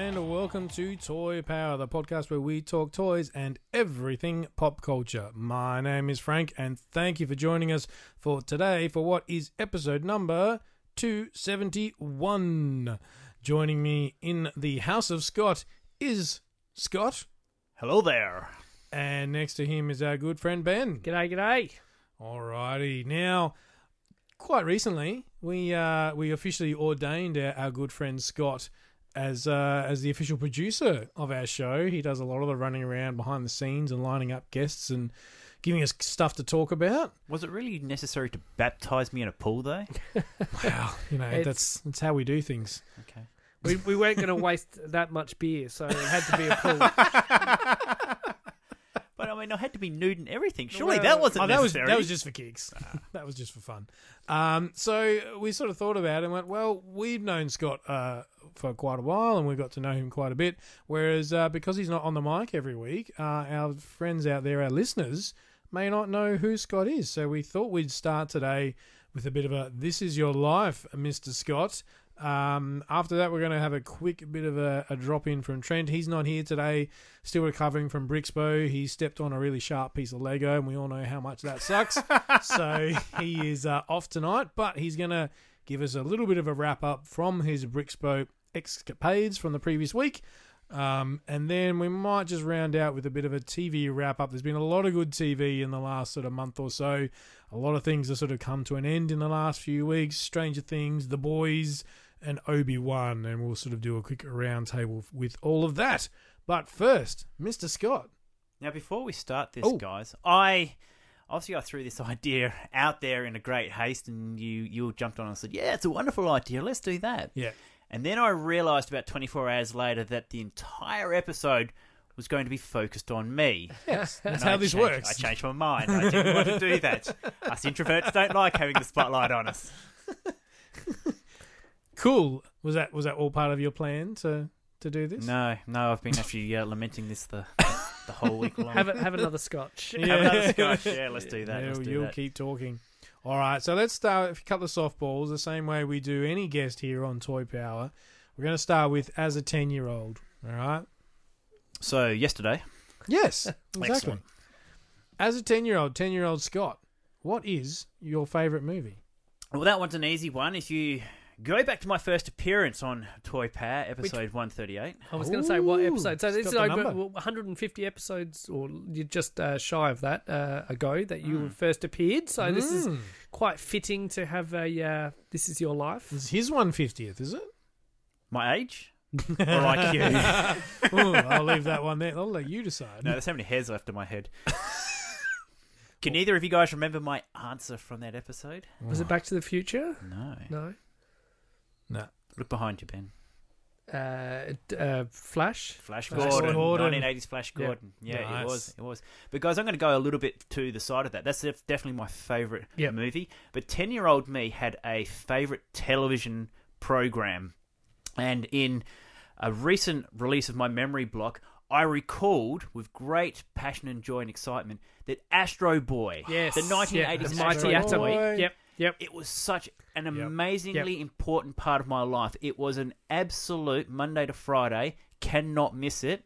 And welcome to Toy Power, the podcast where we talk toys and everything pop culture. My name is Frank, and thank you for joining us for today for what is episode number 271. Joining me in the House of Scott is Scott, Hello there. and next to him is our good friend Ben. G'day, g'day. Alrighty, now quite recently we uh, we officially ordained our, our good friend Scott as uh, as the official producer of our show. He does a lot of the running around behind the scenes and lining up guests and giving us stuff to talk about. Was it really necessary to baptize me in a pool, though? Wow, you know It's- that's that's how we do things. Okay. We, we weren't going to waste that much beer, so it had to be a pool. Mean, I had to be nude and everything. Surely Well, that wasn't Oh, that was necessary. that was just for kicks. that was just for fun. Um, so we sort of thought about it and went, well, we've known Scott uh, for quite a while, and we got to know him quite a bit. Whereas uh, because he's not on the mic every week, uh, our friends out there, our listeners, may not know who Scott is. So we thought we'd start today with a bit of a "This is your life, Mister Scott." Um, after that, we're going to have a quick bit of a, a drop in from Trent. He's not here today, still recovering from Brixpo. He stepped on a really sharp piece of Lego, and we all know how much that sucks. so he is uh, off tonight, but he's going to give us a little bit of a wrap up from his Brixpo escapades from the previous week. Um, and then we might just round out with a bit of a TV wrap up. There's been a lot of good TV in the last sort of month or so. A lot of things have sort of come to an end in the last few weeks. Stranger Things, The Boys, and Obi Wan, and we'll sort of do a quick roundtable with all of that. But first, Mr. Scott. Now, before we start this, Oh. guys, I obviously I threw this idea out there in a great haste, and you you jumped on and said, "Yeah, it's a wonderful idea. Let's do that." Yeah. And then I realised about 24 hours later that the entire episode was going to be focused on me. Yes, that's how I this changed- works. I changed my mind. I didn't want to do that. Us introverts don't like having the spotlight on us. Cool. Was that was that all part of your plan to to do this? No, no, I've been actually uh, lamenting this the the whole week long. Have, a, have another scotch. Yeah. Have another scotch. Yeah, let's do that. Yeah, let's do you'll that. keep talking. All right, so let's start with a couple of softballs, the same way we do any guest here on Toy Power. We're going to start with as a 10 year old. All right? So yesterday, Yes, exactly. Excellent. As a 10 year old, 10 year old Scott, what is your favourite movie? well, that one's an easy one. If you go back to my first appearance on Toy Power, episode one thirty eight. I was going to say what Ooh, episode. So it's this is got the over number. 150 episodes, or you're just uh, shy of that uh, ago that you first appeared. So this is Mm. quite fitting to have a uh, "This Is Your Life." It's his 150th, is it? My age or IQ? Ooh, I'll leave that one there. I'll let you decide. no, there's so many hairs left in my head. Can either of you guys remember my answer from that episode? Was it Back to the Future? No. No. No. Look behind you, Ben. Uh, uh, Flash. Flash Flash Gordon, Gordon. 1980s Flash Yeah. Gordon. Yeah, Nice. it was. It was. But guys, I'm going to go a little bit to the side of that. That's def- definitely my favorite Yep. movie. But 10 year old me had a favorite television program. And in a recent release of my memory block, I recalled with great passion and joy and excitement that Astro Boy, Yes. the 1980s yeah, the Astro Mighty Boy, Atom. Boy. Yep. Yep. it was such an Yep. amazingly important part of my life. It was an absolute Monday to Friday, cannot miss it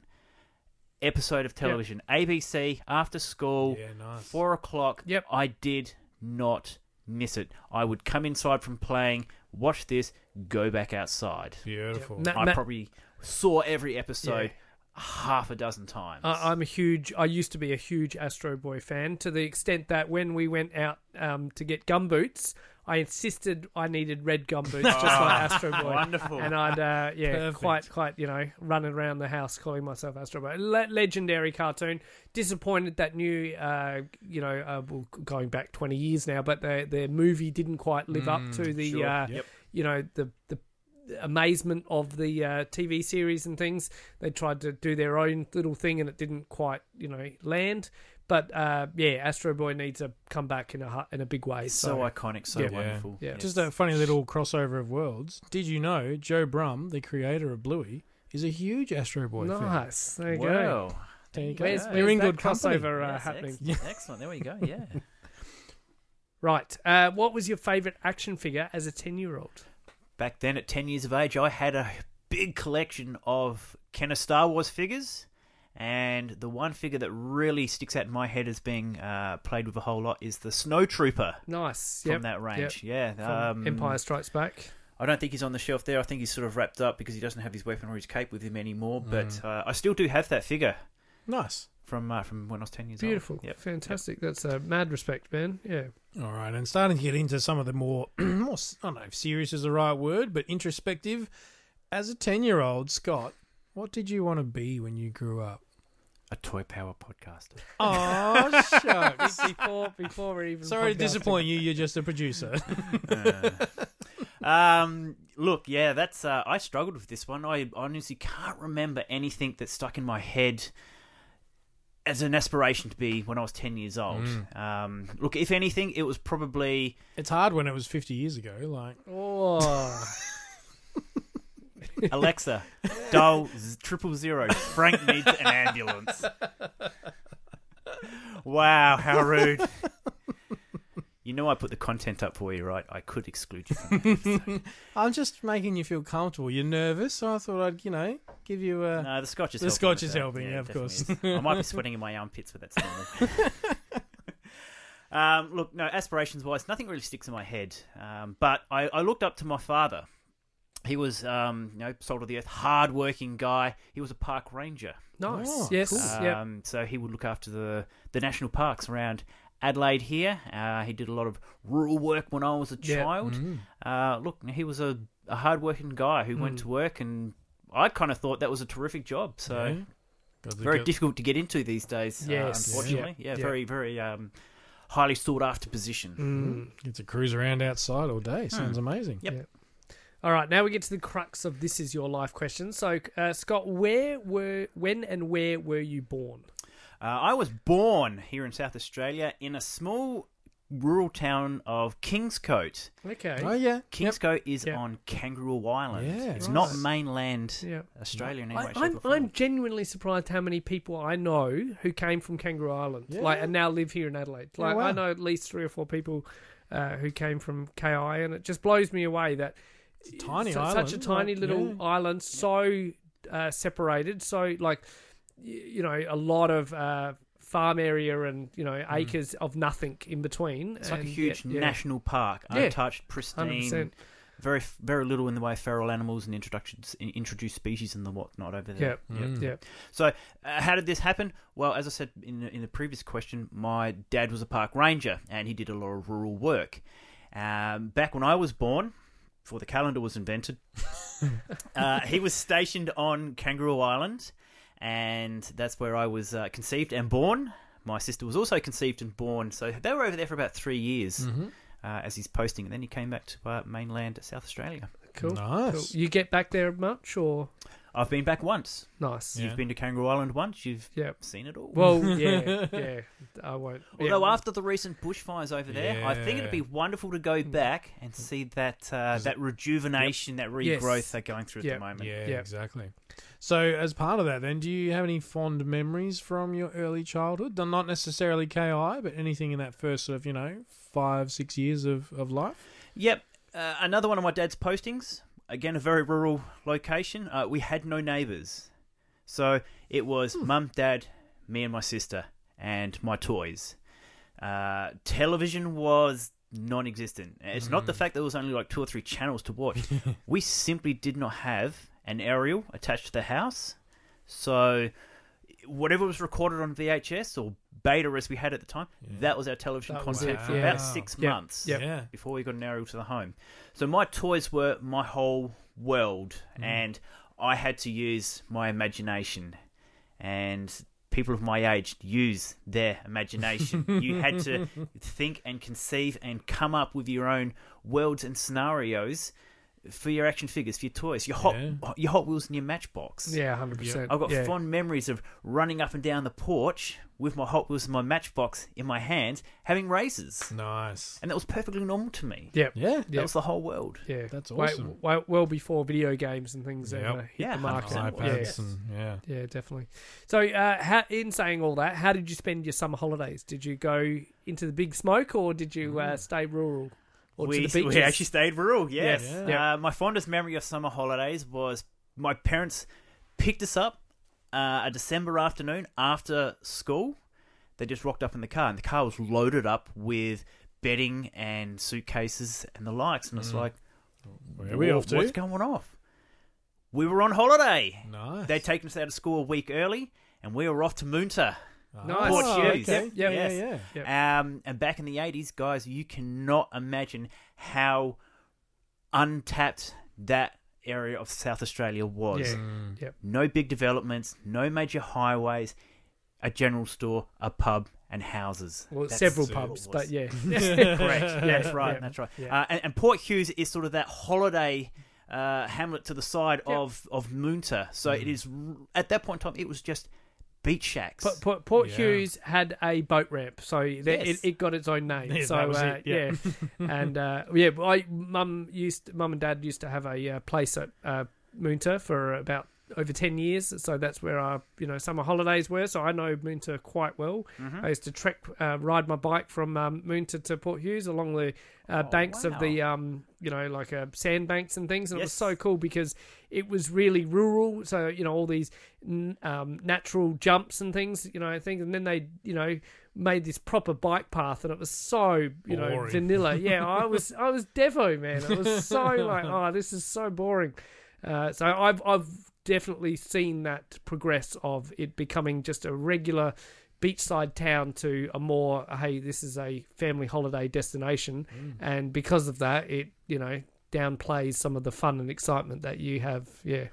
episode of television. ABC after school, Yeah, nice. four o'clock. Yep. I did not miss it. I would come inside from playing, watch this, go back outside. Beautiful. Na- I Ma- probably saw every episode half a dozen times. I I'm a huge. I used to be a huge Astro Boy fan to the extent that when we went out um, to get gumboots, I insisted I needed red gumboots just like Astro Boy. Wonderful. And I'd uh, yeah, Perfect. quite quite you know running around the house calling myself Astro Boy. Le- legendary cartoon. Disappointed that new uh, you know uh, well, going back twenty years now, but the the movie didn't quite live up to the sure. uh, Yep. you know the the amazement of the uh, TV series and things. They tried to do their own little thing and it didn't quite you know land. But uh, yeah, Astro Boy needs to come back in a in a big way. So So, iconic, so Yeah. wonderful. Yeah. Just a funny little crossover of worlds. Did you know Joe Brumm, the creator of Bluey, is a huge Astro Boy fan? nice. There you go. There you go. Where's, Yeah. where's You're in that good crossover uh, Yes, happening? Excellent. excellent. There we go. Yeah. Right. Uh, what was your favourite action figure as a ten-year-old? Back then, at 10 years of age, I had a big collection of Kenner Star Wars figures. And the one figure that really sticks out in my head as being uh, played with a whole lot is the Snow Trooper Nice. from Yep. that range. Yeah. From um, Empire Strikes Back. I don't think he's on the shelf there. I think he's sort of wrapped up because he doesn't have his weapon or his cape with him anymore. But uh, I still do have that figure Nice. From uh, from when I was 10 years Beautiful. old. Beautiful, yep. Fantastic. That's a mad respect, man. Yeah. All right, and starting to get into some of the more, more I don't know if serious is the right word, but introspective. As a ten-year-old, Scott, what did you want to be when you grew up? A toy power podcaster. Oh, shucks. before before we even Sorry to disappoint you. You're just a producer. Um, look, yeah, that's. Uh, I struggled with this one. I honestly can't remember anything that stuck in my head as an aspiration to be when I was ten years old. Um, look, if anything, it was probably it's hard when it was 50 years ago. Like, Oh, Alexa, dial triple zero. Frank needs an ambulance. Wow, how rude. You know I put the content up for you, right? I could exclude you from that episode. I'm just making you feel comfortable. You're nervous, so I thought I'd, you know, give you a. No, the scotch is The helping scotch with is that. helping, yeah, of definitely course. is. I might be sweating in my armpits, but that's normal. um, look, no, aspirations wise, nothing really sticks in my head. Um, but I, I looked up to my father. He was, um, you know, salt of the earth, hard working guy. He was a park ranger. nice. Oh, yes. cool. Yep. Um, So he would look after the, the national parks around Adelaide here. Uh, he did a lot of rural work when I was a Yeah. child. Mm. Uh, look, he was a, a hard working guy who went Mm. to work, and I kind of thought that was a terrific job. So Yeah. Got very got- difficult to get into these days. Yes. uh, unfortunately, Yeah. yeah, Yeah. very, very um, highly sought after position. Mm. Get to cruise around outside all day. Sounds amazing. Yep. All right, now we get to the crux of this is your life question. So, uh, Scott, where were, when, and where were you born? Uh, I was born here in South Australia in a small rural town of Kingscote. Okay. Oh yeah. Yep. Kingscote is Yep. on Kangaroo Island. Yeah. it's Right. not mainland Yeah. Australia in any I, way, shape, I'm, or form. I'm genuinely surprised how many people I know who came from Kangaroo Island, Yeah. like, and now live here in Adelaide. Yeah, Like, wow. I know at least three or four people uh, who came from KI, and it just blows me away that It's a tiny su- island. such a tiny like, little yeah. island, so uh, separated, so like y- you know, a lot of uh, farm area and you know acres of nothing in between. It's like a huge yet- yeah, national park, untouched, pristine. 100%. Very, very little in the way of feral animals and introductions, introduced species and the whatnot over there. Yeah, Mm. yeah. So, uh, how did this happen? Well, as I said in the, in the previous question, my dad was a park ranger and he did a lot of rural work. Um, back when I was born, before the calendar was invented, uh, he was stationed on Kangaroo Island, and that's where I was uh, conceived and born. My sister was also conceived and born, so they were over there for about three years. Mm-hmm. Uh, as he's posting, and then he came back to uh, mainland South Australia. Cool. Nice. cool. You get back there much or I've been back once. nice? Yeah. You've been to Kangaroo Island once. You've Yeah. seen it all. Well, yeah, yeah. I won't. Although yeah. after the recent bushfires over there, I think it'd be wonderful to go back and see that uh, that rejuvenation, that regrowth Yes. they're going through at Yep. the moment. Yeah, Yeah. exactly. So, as part of that, then, do you have any fond memories from your early childhood? Not necessarily KI, but anything in that first sort of, you know, five, six years of, of life? Yep. Uh, another one of my dad's postings. Again, a very rural location. Uh, we had no neighbours, so it was mum, dad, me, and my sister, and my toys. Uh, television was non-existent. It's not the fact that there was only like two or three channels to watch. we simply did not have an aerial attached to the house, so whatever was recorded on VHS or beta as we had at the time, that was our television That content it, for yeah. about six Yep, months yep. Yeah. before we got an aerial to the home. So my toys were my whole world, Mm. and I had to use my imagination. And people of my age use their imagination. you had to think and conceive and come up with your own worlds and scenarios for your action figures, for your toys, your hot Yeah. your Hot Wheels and your Matchbox. Yeah, hundred percent. I've got yeah. fond memories of running up and down the porch with my Hot Wheels and my Matchbox in my hands, having races, Nice. and that was perfectly normal to me. Yeah, Yeah. That was the whole world. yeah, That's Way- awesome. way- well before video games and things Yep. ever hit Yeah, the market. 100%. Yeah, and yeah. yeah, definitely. So, uh, how, in saying all that, how did you spend your summer holidays? Did you go into the big smoke, or did you uh, stay rural, or we, to the beaches? we actually stayed rural, yes. Yes. Yeah. Uh, my fondest memory of summer holidays was my parents picked us up uh, a December afternoon after school. They just rocked up in the car, and the car was loaded up with bedding and suitcases and the likes. And it's like, Where are we "Wha- off to? What's going off? We were on holiday. Nice. They'd taken us out of school a week early, and we were off to Moonta. Nice. Port Oh, Hughes. okay. Yeah, yeah, yes. yeah. Um, and back in the 80s, guys, you cannot imagine how untapped that area of South Australia was. Yeah. Mm. Yep. No big developments, no major highways, a general store, a pub, and houses. Well, That's several pubs, but yeah, Correct. That's right. Yeah. That's right. Yeah. Uh, and, and Port Hughes is sort of that holiday uh, hamlet to the side Yep. of of Moonta. So it is at that point in time, it was just beach shacks. Port, Port, Port Yeah. Hughes had a boat ramp, so th- Yes. it, it got its own name. Yeah, so that was uh, it, yeah. yeah, and uh, yeah, I mum used mum and dad used to have a uh, place at uh, Moonta for about over ten years. So that's where our you know summer holidays were. So I know Moonta quite well. Mm-hmm. I used to trek, uh, ride my bike from um, Moonta to Port Hughes along the uh, Oh, banks of the um, you know like uh, sandbanks and things, and it was so cool because it was really rural. So you know all these n- um, natural jumps and things, you know things, and then they you know made this proper bike path, and it was so you know vanilla. Yeah, I was I was devo man. It was so like oh this is so boring. Uh, so I've I've definitely seen that progress of it becoming just a regular beachside town to a more hey this is a family holiday destination mm. and because of that it you know downplays some of the fun and excitement that you have yeah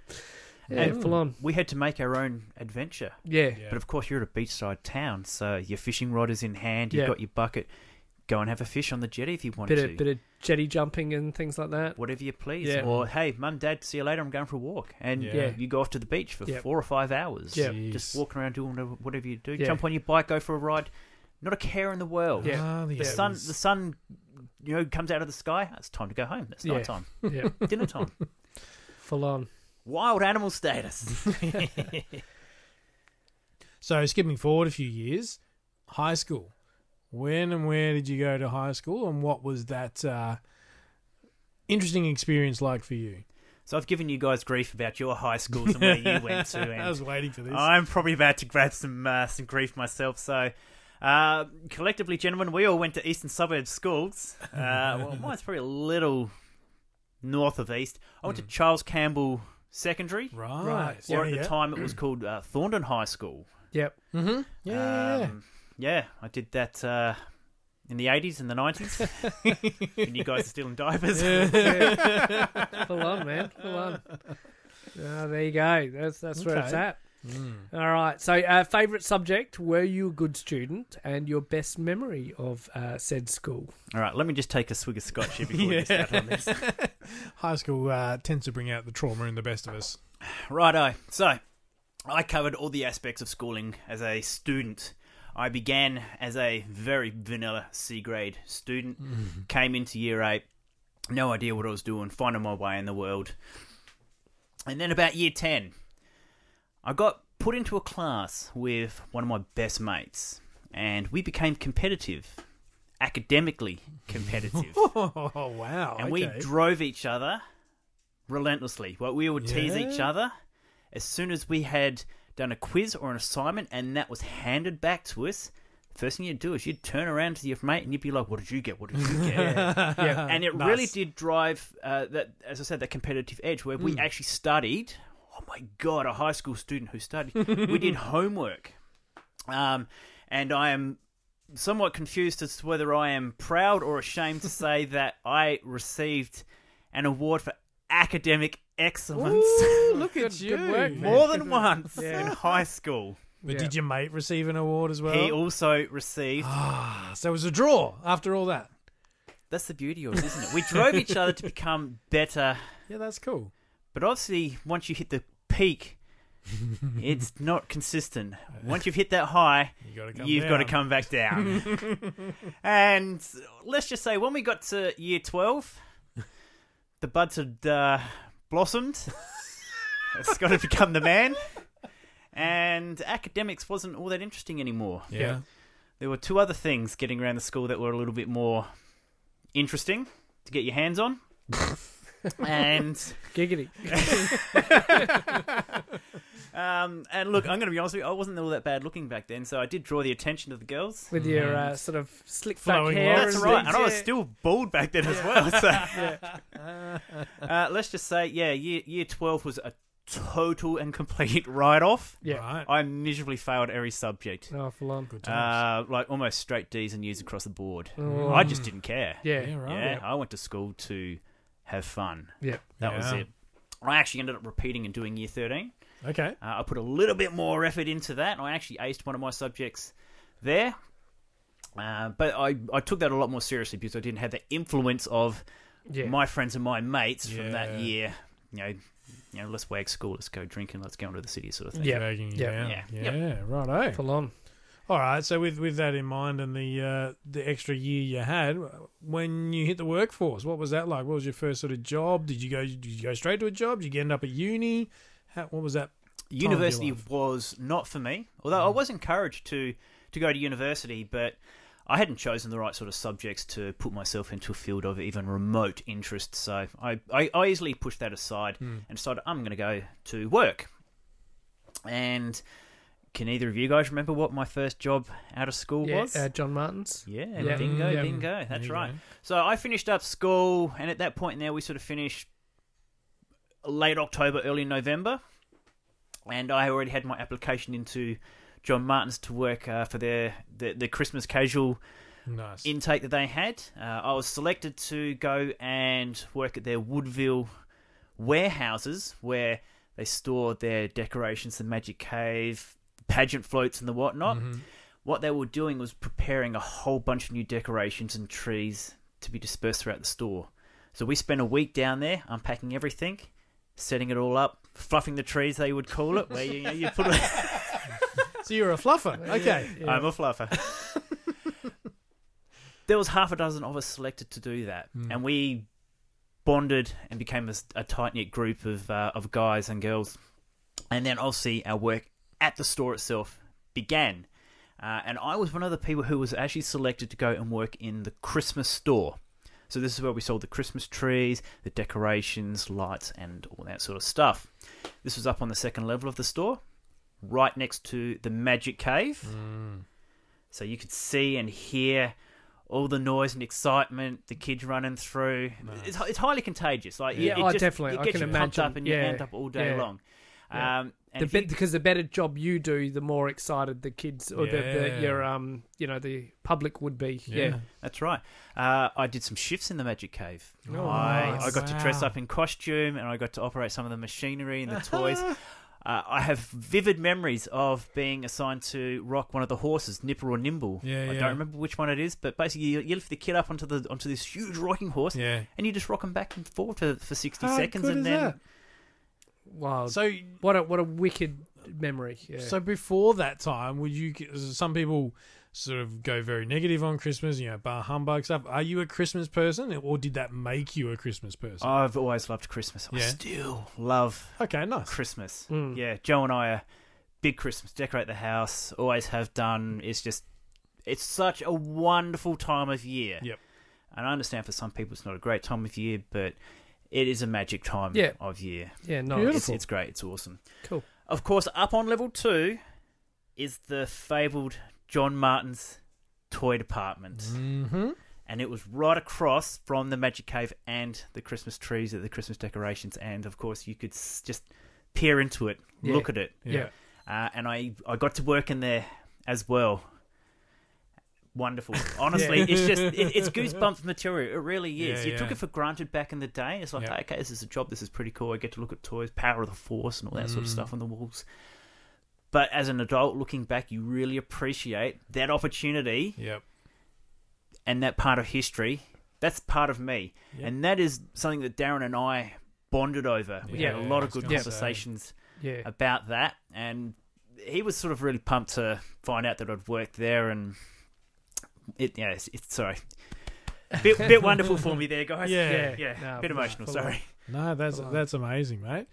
yeah And- full on we had to make our own adventure. yeah Yeah. But of course, you're at a beachside town, so your fishing rod is in hand. You've Yeah. got your bucket. Go and have a fish on the jetty if you want bit to. of bit of jetty jumping and things like that Whatever you please. Yeah. Or hey, mum, dad, see you later. I'm going for a walk, and Yeah. Yeah. you go off to the beach for Yeah. four or five hours. Yeah. Just Jeez. walking around doing whatever, whatever you do. Yeah. Jump on your bike, go for a ride. Not a care in the world. Yeah. Ah, the The sun, Emmys. the sun, you know, comes out of the sky. It's time to go home. It's Yeah. night time, yeah dinner time. full on Wild animal status. So skipping forward a few years, high school. When and where did you go to high school, and what was that uh, interesting experience like for you? so I've given you guys grief about your high schools and where you went to. And I was waiting for this. I'm probably about to grab some uh, some grief myself. So, uh, collectively, gentlemen, we all went to Eastern Suburbs schools. Uh, well, mine's probably a little north of East. I went to Hmm. Charles Campbell Secondary, right. Right. Yeah, or at yeah. the time it was called uh, Thorndon High School. yep Mm-hmm. Yeah, yeah, yeah. Um, yeah, I did that uh, in the 80s and the 90s. and you guys are still in diapers. full on man full on Ah, there you go that's that's where it's at Mm. All right. So, uh, favorite subject? Were you a good student? And your best memory of uh, said school? All right, let me just take a swig of scotch here before we start on this. High school uh, tends to bring out the trauma in the best of us. Righto. So, I covered all the aspects of schooling as a student. I began as a very vanilla C grade student, mm. came into year eight, no idea what I was doing, finding my way in the world. And then about year 10, I got put into a class with one of my best mates, and we became competitive, academically competitive. Oh wow! and we drove each other relentlessly. Well, we would tease each other as soon as we had done a quiz or an assignment, and that was handed back to us. First thing you'd do is you'd turn around to your mate and you'd be like, "What did you get? What did you get?" Yeah. and it Nice. really did drive uh, that, as I said, that competitive edge where we actually studied. Oh my god, a high school student who studied. we did homework, um, and I am somewhat confused as to whether I am proud or ashamed to say that I received an award for academic excellence Ooh, look at you. good work, man. more than once Yeah. in high school. But Yeah. did your mate receive an award as well? He also received Ah, so it was a draw after all that. that's the beauty of it, isn't it? We drove each other to become better, Yeah, that's cool. but obviously, once you hit the peak, it's not consistent. Once you've hit that high, You got to come. you've got to down. come back down. and let's just say, when we got to year 12, the buds had uh, blossomed. it's got to become the man. And academics wasn't all that interesting anymore. Yeah. There were two other things getting around the school that were a little bit more interesting to get your hands on. and Giggity. um, and look, I'm going to be honest with you, I wasn't all that bad looking back then, so I did draw the attention of the girls. With your uh, sort of slick back Flowing hair. locks. That's and right, things, and I was yeah. still bald back then as well. So, uh, let's just say, yeah, year year twelve was a total and complete write off. Yeah. Right. I miserably failed every subject, Oh, full on. Good times. uh, like almost straight D's and U's across the board. Oh. I just didn't care. Yeah. yeah, right. Yeah, I went to school to have fun. Yeah. That was Yeah. it. I actually ended up repeating and doing year thirteen. Okay. Uh, I put a little bit more effort into that. and I actually aced one of my subjects there. Uh, but I, I took that a lot more seriously because I didn't have the influence of Yeah. my friends and my mates from that Yeah. year. You know, you know, let's wag school, let's go drinking, let's go into the city, sort of thing. Yeah. Dragging you Yeah. down. Yeah. Yeah. Yep. Right. Full on. All right. So with with that in mind and the uh, the extra year you had when you hit the workforce, what was that like? What was your first sort of job? Did you go? Did you go straight to a job? Did you end up at uni? How, what was that? University was not for me, although I was encouraged to to go to university, but I hadn't chosen the right sort of subjects to put myself into a field of even remote interest. So I, I, I easily pushed that aside and decided I'm going to go to work. And can either of you guys remember what my first job out of school Yeah. was? Uh, John Martin's. yeah, Yeah. bingo, Yeah. bingo. That's you right. go. So I finished up school, and at that point now we sort of finished late October, early November, and I already had my application into John Martin's to work uh, for their the, the Christmas casual Nice. intake that they had. Uh, I was selected to go and work at their Woodville warehouses where they store their decorations, the Magic Cave, pageant floats, and the whatnot. Mm-hmm. What they were doing was preparing a whole bunch of new decorations and trees to be dispersed throughout the store. So we spent a week down there unpacking everything, setting it all up, fluffing the trees, they would call it, where you, you put it. so you're a fluffer. Okay. Yeah. I'm a fluffer. there was half a dozen of us selected to do that, and we bonded and became a, a tight knit group of uh, of guys and girls. And then obviously our work at the store itself began, uh, and I was one of the people who was actually selected to go and work in the Christmas store. So this is where we sold the Christmas trees, the decorations, lights, and all that sort of stuff. This was up on the second level of the store, right next to the Magic Cave. So you could see and hear all the noise and excitement, the kids running through. It's, it's highly contagious. Like Yeah, it, it oh, just, definitely. It I gets can you pumped imagine. up and you Yeah, end up all day yeah. long. Yeah. Um, and The if you- bit, because the better job you do, the more excited the kids or the, the your um you know the public would be. Yeah. That's right. Uh, I did some shifts in the Magic Cave. Oh, I, nice. I got to dress up in costume and I got to operate some of the machinery and the toys. Uh, I have vivid memories of being assigned to rock one of the horses, Nipper or Nimble. Yeah, I yeah. don't remember which one it is, but basically you, you lift the kid up onto the onto this huge rocking horse, Yeah. and you just rock him back and forth for, for sixty How seconds, good and is then that? Wow. So what a what a wicked memory. Yeah. So before that time, would you? Some people sort of go very negative on Christmas, you know, bar humbug stuff. Are you a Christmas person, or did that make you a Christmas person? I've always loved Christmas. I Yeah. still love okay, nice. Christmas. Mm. Yeah, Joe and I are big Christmas. Decorate the house. Always have done. It's just, it's such a wonderful time of year. Yep. And I understand for some people it's not a great time of year, but it is a magic time Yeah. of year. yeah, no. Beautiful. It's, it's great. It's awesome. Cool. Of course, up on level two is the fabled John Martin's toy department. Mm-hmm. and it was right across from the magic cave and the christmas trees at the christmas decorations and of course you could just peer into it Yeah. look at it Yeah. uh, and i i got to work in there as well wonderful honestly Yeah. it's just it, it's goosebumps material it really is Yeah, you took it for granted back in the day it's like Yeah. okay this is a job this is pretty cool i get to look at toys power of the force and all that sort of Mm. stuff on the walls but as an adult looking back you really appreciate that opportunity Yep. and that part of history That's part of me, Yep. and that is something that Darren and I bonded over. We had a lot of good conversations Yeah. about that, and he was sort of really pumped to find out that I'd worked there, and it yeah, it's, it's sorry, bit bit wonderful for me there, guys. Yeah. Yeah. yeah, No, bit emotional. full on. Sorry. No, that's that's amazing, mate.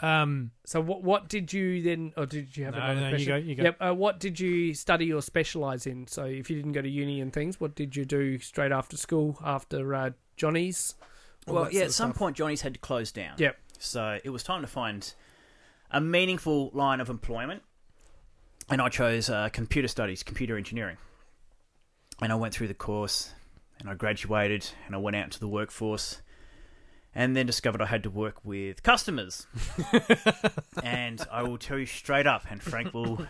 Um, So what what did you then, or did you have No, another no, you question? go, you go. Yep. Uh, what did you study or specialize in? So if you didn't go to uni and things, what did you do straight after school after uh, Johnny's? Well, yeah, at some stuff. point Johnny's had to close down. Yep. So it was time to find a meaningful line of employment, and I chose uh, computer studies, computer engineering. And I went through the course, and I graduated, and I went out into the workforce, and then discovered I had to work with customers. and I will tell you straight up, and Frank will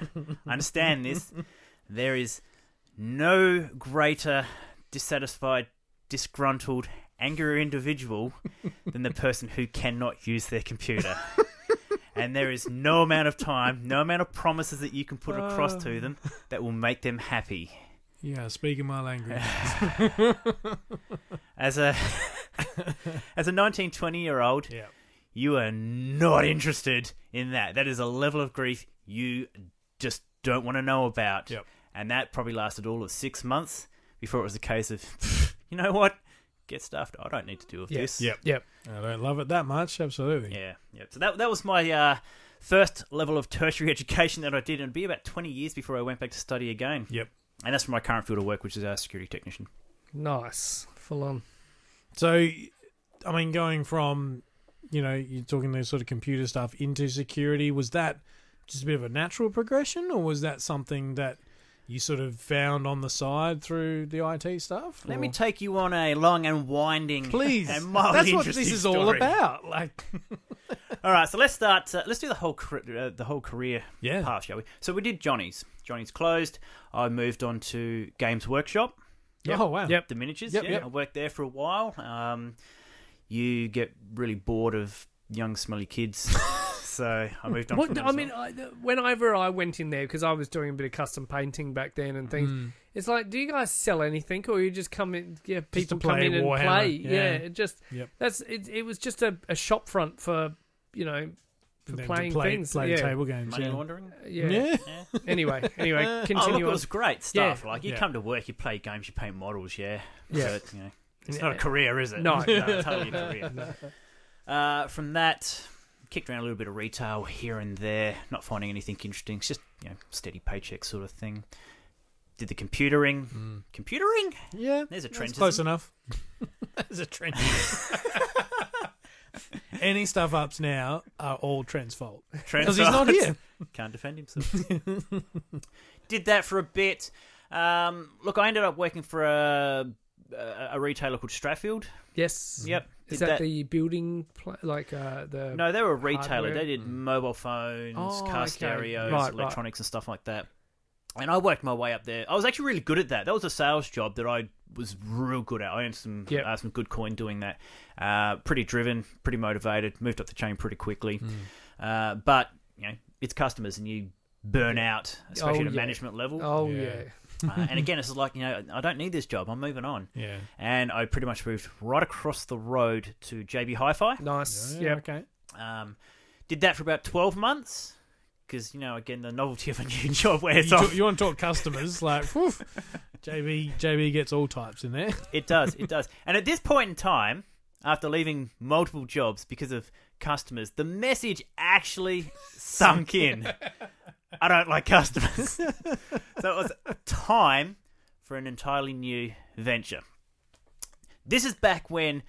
understand this: there is no greater dissatisfied, disgruntled, angry individual than the person who cannot use their computer. and there is no amount of time, no amount of promises that you can put across to oh. them that will make them happy. Yeah, speaking my language. As a as a 19, 20 year old, yeah. you are not interested in that. That is a level of grief you just don't want to know about. Yep. And that probably lasted all of six months before it was a case of, you know what? Get stuffed. I don't need to deal with Yeah. this. Yep. Yep. I don't love it that much. Absolutely. Yeah, yeah. So that that was my uh, first level of tertiary education that I did, and it'd be about twenty years before I went back to study again. Yep. And that's for my current field of work, which is our security technician. Nice. Full on. So, I mean, going from, you know, you're talking this sort of computer stuff into security, was that just a bit of a natural progression, or was that something that you sort of found on the side through the IT stuff? Let or- me take you on a long and winding, please. and mildly That's what this is all about. Like, All right, so let's start. Uh, let's do the whole car- uh, the whole career yeah, path, shall we? So we did Johnny's. Johnny's closed. I moved on to Games Workshop. Yep. Oh wow. Yep. the miniatures. Yep, yeah, yep. I worked there for a while. Um, you get really bored of young, smelly kids, so I moved on. What, from I as mean. I, whenever I went in there, because I was doing a bit of custom painting back then and things, Mm. it's like, do you guys sell anything, or you just come in? Yeah, people to come play in and play. yeah. Yeah, it just Yep. that's it. It was just a, a shop front for you know for Then to playing play, things. play yeah. table games. money yeah. laundering. yeah. Yeah. Yeah. Anyway, anyway, Oh, continue look, it on. was great stuff. Yeah. Like you Yeah. come to work, you play games, you paint models. Yeah, Yeah. But, you know, it's Yeah. not a career, is it? No. no totally a career. Uh, from that, kicked around a little bit of retail here and there, not finding anything interesting. It's just you know steady paycheck sort of thing. Did the computering, Mm. computering? Yeah, There's a that's trend. close enough. There's a trend. Any stuff ups now are all Trent's fault because he's not here. Can't defend himself. Did that for a bit. Um, look, I ended up working for a a, a retailer called Strathfield. Yes. Yep. Is did that, the building, pla like uh, the? No, they were a retailer. hardware? They did mobile phones, Oh, car okay. stereos, Right, right. electronics, and stuff like that. And I worked my way up there. I was actually really good at that. That was a sales job that I was real good at. I earned some Yep. uh, some good coin doing that. Uh, pretty driven, pretty motivated. Moved up the chain pretty quickly. Uh, but you know, it's customers, and you burn out, especially Oh, at a yeah. management level. Oh Yeah. yeah. Uh, and again, it's like you know, I don't need this job. I'm moving on. Yeah. And I pretty much moved right across the road to JB Hi-Fi. Nice. Yeah. Yeah. Okay. Um, did that for about 12 months. Because, you know, again, the novelty of a new job wears You, off. talk, you want to talk customers? Like, whew, JB, JB gets all types in there. It does, it does. And at this point in time, after leaving multiple jobs because of customers, the message actually sunk in. I don't like customers. so it was time for an entirely new venture. This is back when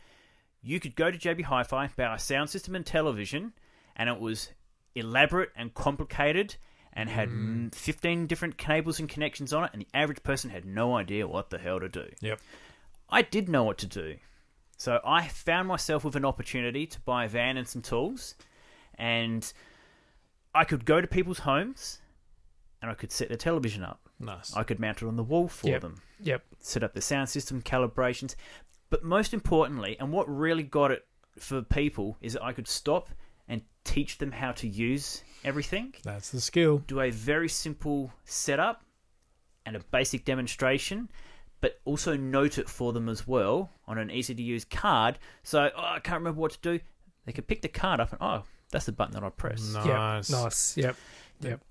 you could go to JB Hi Fi, buy a sound system and television, and it was elaborate and complicated and had mm. 15 different cables and connections on it, and the average person had no idea what the hell to do. Yep. I did know what to do. So I found myself with an opportunity to buy a van and some tools, and I could go to people's homes and I could set their television up. Nice. I could mount it on the wall for Yep. them, Yep. set up the sound system, calibrations. But most importantly, and what really got it for people, is that I could stop teach them how to use everything That's the skill. do a very simple setup and a basic demonstration, but also note it for them as well on an easy to use card. So oh, I can't remember what to do. They could pick the card up and oh, that's the button that I press. Nice. Yep. Nice. Yep. Yep.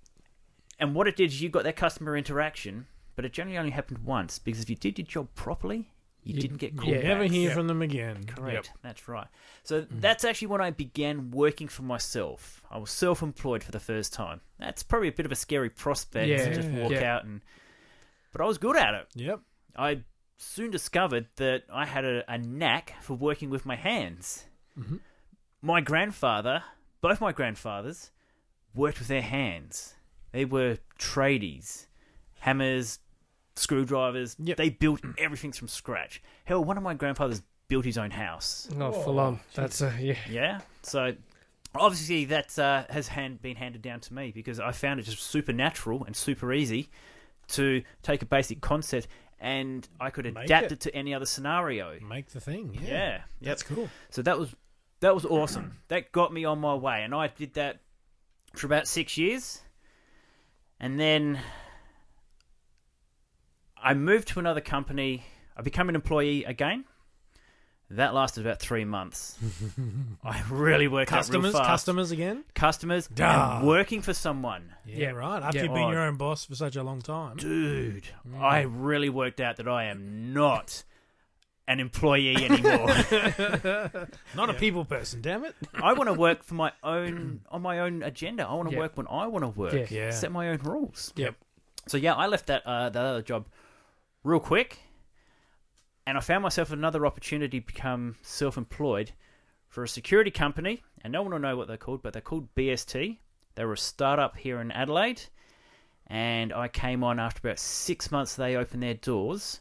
And what it did is you got that customer interaction, but it generally only happened once because if you did your job properly, you, You- didn't get called. yeah. back. Never hear Yep. from them again. Correct. Yep. That's right. So that's actually when I began working for myself. I was self-employed for the first time. That's probably a bit of a scary prospect Yeah. to just walk Yeah. out and. But I was good at it. Yep. I soon discovered that I had a, a knack for working with my hands. Mhm. My grandfather, both my grandfathers, worked with their hands. They were tradies, hammers, screwdrivers. Yep. They built everything from scratch. Hell, one of my grandfathers built his own house. Oh, full on. That's a yeah. Yeah. So obviously that uh, has hand, been handed down to me because I found it just super natural and super easy to take a basic concept and I could Make adapt it. it. to any other scenario. Make the thing. Yeah. Yeah. Yep. That's cool. So that was that was awesome. That got me on my way, and I did that for about six years, and then I moved to another company. I became an employee again. That lasted about three months. I really worked out real Customers, fast. customers again. customers, Duh. and working for someone. Yeah, Yeah. right. After Yeah. you've been Oh. your own boss for such a long time. Dude, Mm. I really worked out that I am not an employee anymore. Not a people person, damn it. I want to work for my own on my own agenda. I want to Yeah. work when I want to work. Yeah. Yeah. Set my own rules. Yep. So yeah, I left that uh, that other job real quick, and I found myself another opportunity to become self-employed for a security company. And no one will know what they're called, but they're called BST. They were a startup here in Adelaide, and I came on after about six months. They opened their doors,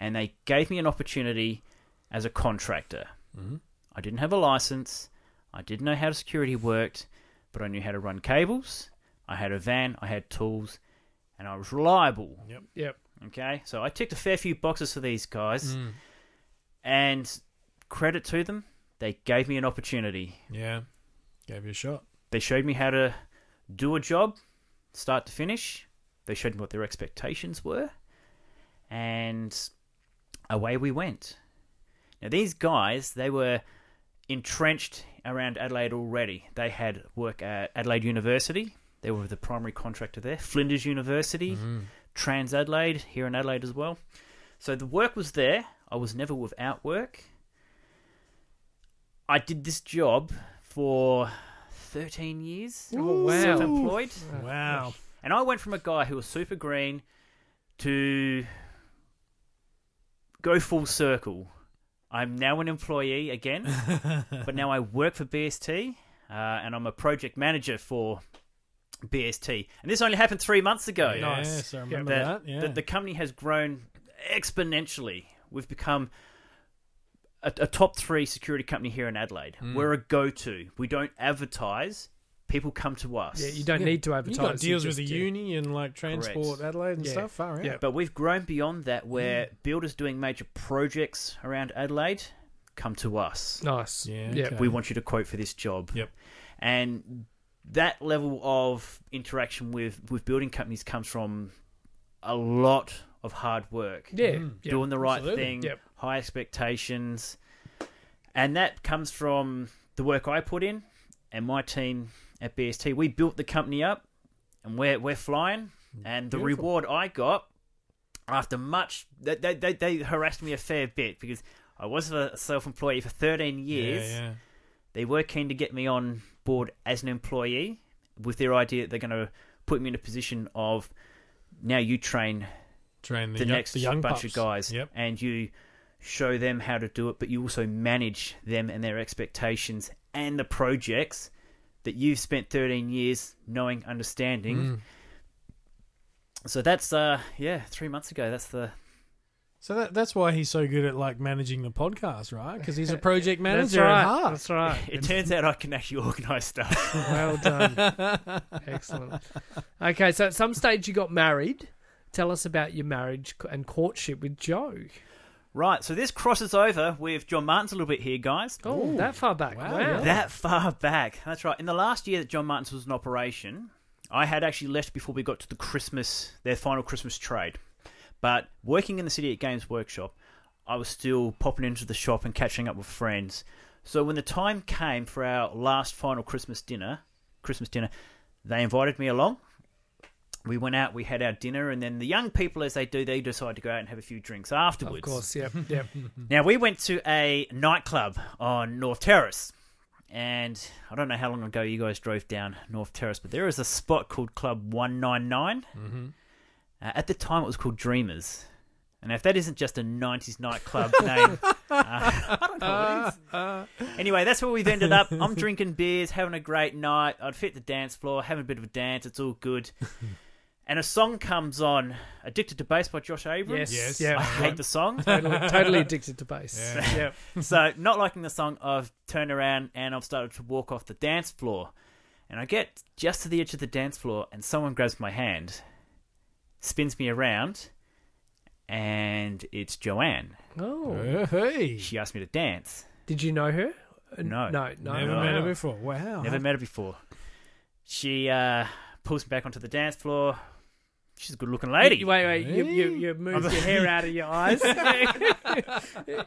and they gave me an opportunity as a contractor. Mhm. I didn't have a license. I didn't know how security worked, but I knew how to run cables. I had a van. I had tools, and I was reliable. Yep. Yep. Okay, so I ticked a fair few boxes for these guys, Mm. and credit to them, they gave me an opportunity. Yeah. Gave you a shot. They showed me how to do a job, start to finish. They showed me what their expectations were, and away we went. Now these guys, they were entrenched around Adelaide already. They had work at Adelaide University. They were the primary contractor there. Flinders University, TransAdelaide here in Adelaide as well. So the work was there. I was never without work. I did this job for 13 years. Oh, wow. Self-employed. Wow. And I went from a guy who was super green to go full circle. I'm now an employee again, but now I work for BST, uh, and I'm a project manager for BST. And this only happened three months ago. Yes, I remember That, that. Yeah. that the company has grown exponentially. We've become a, a top three security company here in Adelaide. Hmm. We're a go-to. We don't advertise. People come to us. Yeah, you don't Yeah. need to advertise. you advertise. got deals with the do- uni and like transport Adelaide and Yeah. stuff. Far out. Yeah. But we've grown beyond that where builders doing major projects around Adelaide come to us. Nice. Yeah, Yeah. okay. We want you to quote for this job. Yep. And that level of interaction with, with building companies comes from a lot of hard work. Yeah. Mm. yeah. Doing the right absolutely. thing, Yep. high expectations. And that comes from the work I put in and my team at BST. We built the company up and we're, we're flying. And the Beautiful. reward I got after much, they, they, they, they harassed me a fair bit because I was a self employee for 13 years. Yeah, yeah. They were keen to get me on board as an employee with their idea that they're going to put me in a position of now you train Train the, the young, next the young bunch pups. of guys Yep. and you show them how to do it, but you also manage them and their expectations and the projects that you've spent 13 years knowing, understanding. Mm. So that's, uh, yeah, three months ago. That's the. So that, that's why he's so good at like managing the podcast, right? Because he's a project That's manager right. at heart. That's right. It turns out I can actually organise stuff. Well done. Excellent. Okay, so at some stage you got married. Tell us about your marriage and courtship with Joe. right, so this crosses over with John Martin's a little bit here, guys. Oh, that far back. Wow, Wow. That far back. That's right. In the last year that John Martin's was in operation, I had actually left before we got to the Christmas, their final Christmas trade. But working in the City at Games Workshop, I was still popping into the shop and catching up with friends. So when the time came for our last final Christmas dinner, Christmas dinner, they invited me along. We went out, we had our dinner, and then the young people, as they do, they decide to go out and have a few drinks afterwards. Of course, yeah, yep. Now we went to a nightclub on North Terrace, and I don't know how long ago you guys drove down North Terrace, but there is a spot called Club One Nine mm-hmm. Uh, at the time, it was called Dreamers, and if that isn't just a '90s nightclub name, uh, I don't know what is. Anyway, that's where we've ended up. I'm drinking beers, having a great night. I'd fit the dance floor, having a bit of a dance. It's all good. And a song comes on, "Addicted to Bass" by Josh Abrams. Yes, Yes. yeah. I hate the song. totally, totally addicted to bass. Yeah. Yep. so not liking the song, I've turned around and I've started to walk off the dance floor. And I get just to the edge of the dance floor and someone grabs my hand, spins me around, and it's Joanne. Oh, Hey, She asked me to dance. did you know her? Uh, No. no, no. never no. met her before. Wow. Never met her before. She uh, pulls me back onto the dance floor. She's a good looking lady. Wait, wait. You, you, you moved your hair out of your eyes. It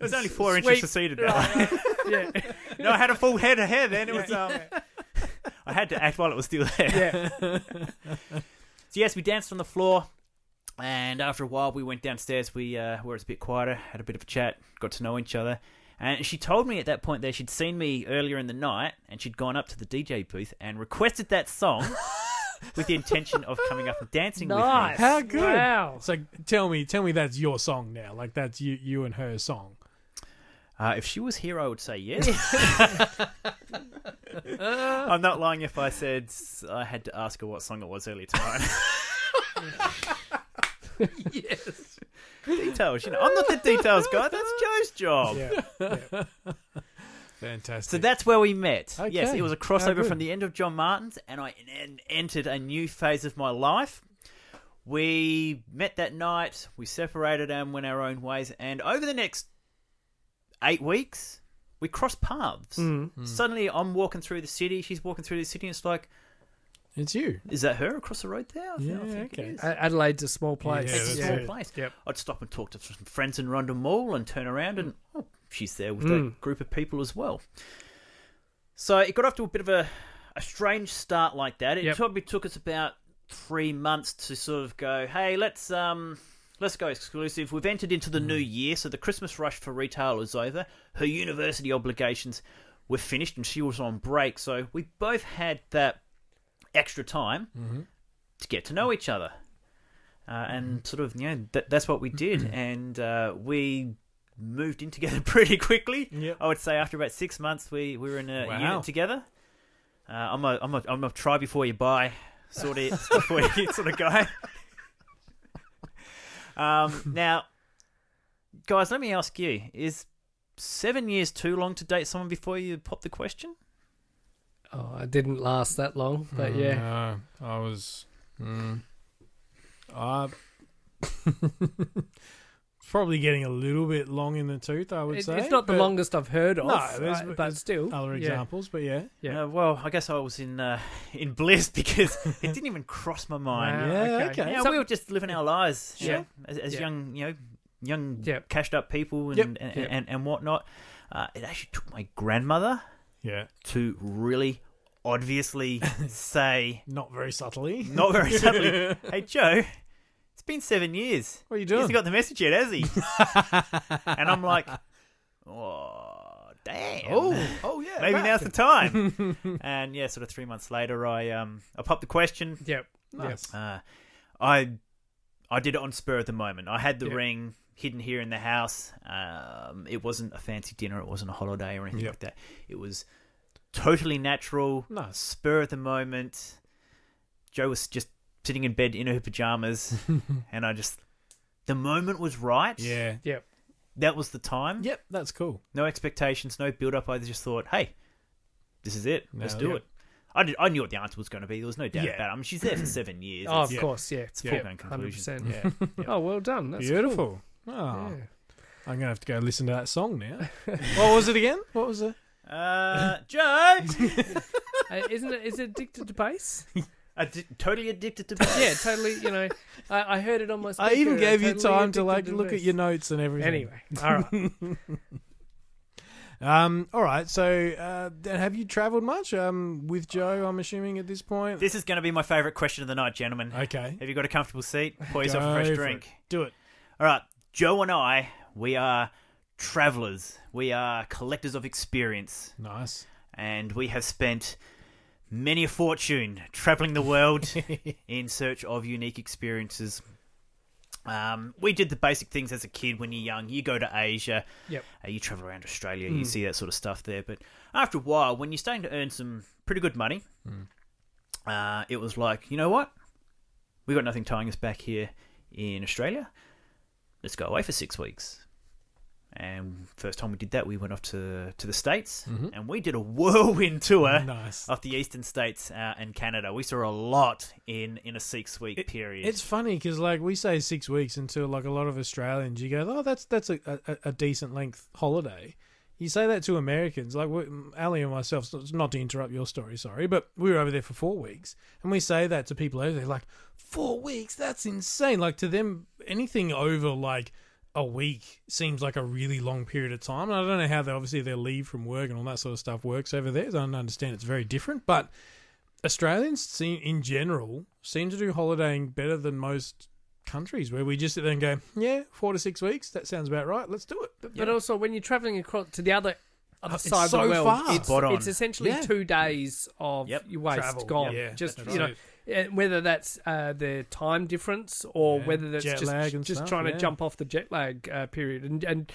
was only four inches Sweet. receded. That way. yeah, no, I had a full head of hair then. It was um, I had to act while it was still there. yeah. So yes, we danced on the floor, and after a while, we went downstairs. We uh, where it's a bit quieter, had a bit of a chat, got to know each other. And she told me at that point that she'd seen me earlier in the night, and she'd gone up to the DJ booth and requested that song with the intention of coming up and dancing Nice. with me. How good. Wow. So tell me, tell me that's your song now. Like that's you, you and her song. Uh, if she was here, I would say yes. I'm not lying if I said I had to ask her what song it was earlier tonight. yes. details, you know. I'm not the details guy. That's Joe's job. Yeah. Fantastic. So that's where we met. Okay. Yes, it was a crossover good. from the end of John Martin's, and I en- entered a new phase of my life. We met that night, we separated and went our own ways, and over the next eight weeks, we crossed paths. Mm. Suddenly, I'm walking through the city, she's walking through the city, and it's like, it's you. is that her across the road there? I Yeah, think it okay. is. Adelaide's a small place. Yeah, It's a small it. place. Yep. I'd stop and talk to some friends in Rundle Mall and turn around and oh, she's there with Mm. that group of people as well. So it got off to a bit of a, a strange start like that. It Yep. probably took us about three months to sort of go, hey, let's um let's go exclusive. We've entered into the new year, so the Christmas rush for retail is over. Her university obligations were finished and she was on break, so we both had that extra time to get to know each other. Uh, and sort of, you know, that, that's what we did. and uh, we moved in together pretty quickly. Yep. I would say after about six months, we, we were in a Wow. unit together. Uh, I'm a I'm a I'm a try before you buy sort of before you sort of guy. Um, now, guys, let me ask you: Is seven years too long to date someone before you pop the question? Oh, I didn't last that long, but yeah. No, I was. Mm, I probably getting a little bit long in the tooth. I would It- say it's not the but longest I've heard of, No, uh, but there's still. Other yeah. examples, but yeah. Yeah. Uh, well, I guess I was in uh, in bliss because it didn't even cross my mind. Wow, Yeah, okay. Yeah, So- we were just living our lives, you Sure. know, as, as Yeah. young, you know, young, Yep. cashed up people and Yep. and, Yep. and, and whatnot. Uh, it actually took my grandmother Yeah. to really obviously say, Not very subtly. not very subtly, "Hey Joe, it's been seven years. What are you doing? He hasn't got the message yet, has he?" and I'm like, "Oh, damn." oh, oh yeah. Maybe now's the time. and yeah, sort of three months later, I um I popped the question. Yep. Nice. Uh, I I did it on spur of the moment. I had the Yeah. ring hidden here in the house. Um, it wasn't a fancy dinner. It wasn't a holiday or anything Yep. like that. It was totally natural, Nice. spur of the moment. Joe was just sitting in bed in her pajamas, and I just the moment was right. Yeah. Yep. that was the time. Yep. That's cool. No expectations, no build up. I just thought, hey, this is it. Let's No, do yeah. it. I, did, I knew what the answer was going to be. There was no doubt Yeah. about it. I mean, she's there for seven years. Oh, of It's- Yeah. course, yeah. It's a yeah. foregone conclusion. 100%. Yeah. Oh, well done. That's Beautiful. Oh, Yeah. I'm gonna have to go listen to that song now. what was it again? What was it? Uh, Joe. Uh, isn't it? Is it addicted to bass? Addi- totally addicted to bees. Yeah, totally. You know, I, I heard it on my. Speaker, I even gave you totally time to addicted like look at your notes and everything. Anyway, all right. Um, all right. So, uh, have you travelled much? Um, with Joe, I'm assuming at this point. This is going to be my favourite question of the night, gentlemen. okay. Have you got a comfortable seat? Pour yourself a fresh drink. it. Do it. All right, Joe and I, we are travelers. We are collectors of experience, Nice. and we have spent many a fortune traveling the world in search of unique experiences. Um, we did the basic things as a kid when you're young. You go to Asia, Yep. uh, you travel around Australia, you see that sort of stuff there. But after a while, when you're starting to earn some pretty good money, uh, it was like, you know what? We've got nothing tying us back here in Australia. Let's go away for six weeks. And first time we did that, we went off to to the states, and we did a whirlwind tour Nice. of the eastern states uh, and Canada. We saw a lot in in a six week It- period. It's funny because like we say six weeks until like a lot of Australians, you go, oh, that's that's a, a, a decent length holiday. You say that to Americans, like Ali and myself. Not to interrupt your story, sorry, but we were over there for four weeks, and we say that to people over there, like four weeks. That's insane. Like to them, anything over like a week seems like a really long period of time. And I don't know how they obviously their leave from work and all that sort of stuff works over there. I don't understand. It's very different, but Australians seem, in general, seem to do holidaying better than most countries, where we just sit there and go, "Yeah, four to six weeks. That sounds about right. Let's do it." But, but also, when you're traveling across to the other other It's side so of the world, fast. it's, it's essentially Yeah. two days of Yep. your waste Travel, gone. yeah, just that's you know, right. Uh, whether that's uh, the time difference or Yeah, whether that's just just stuff, trying yeah. to jump off the jet lag uh, period, and and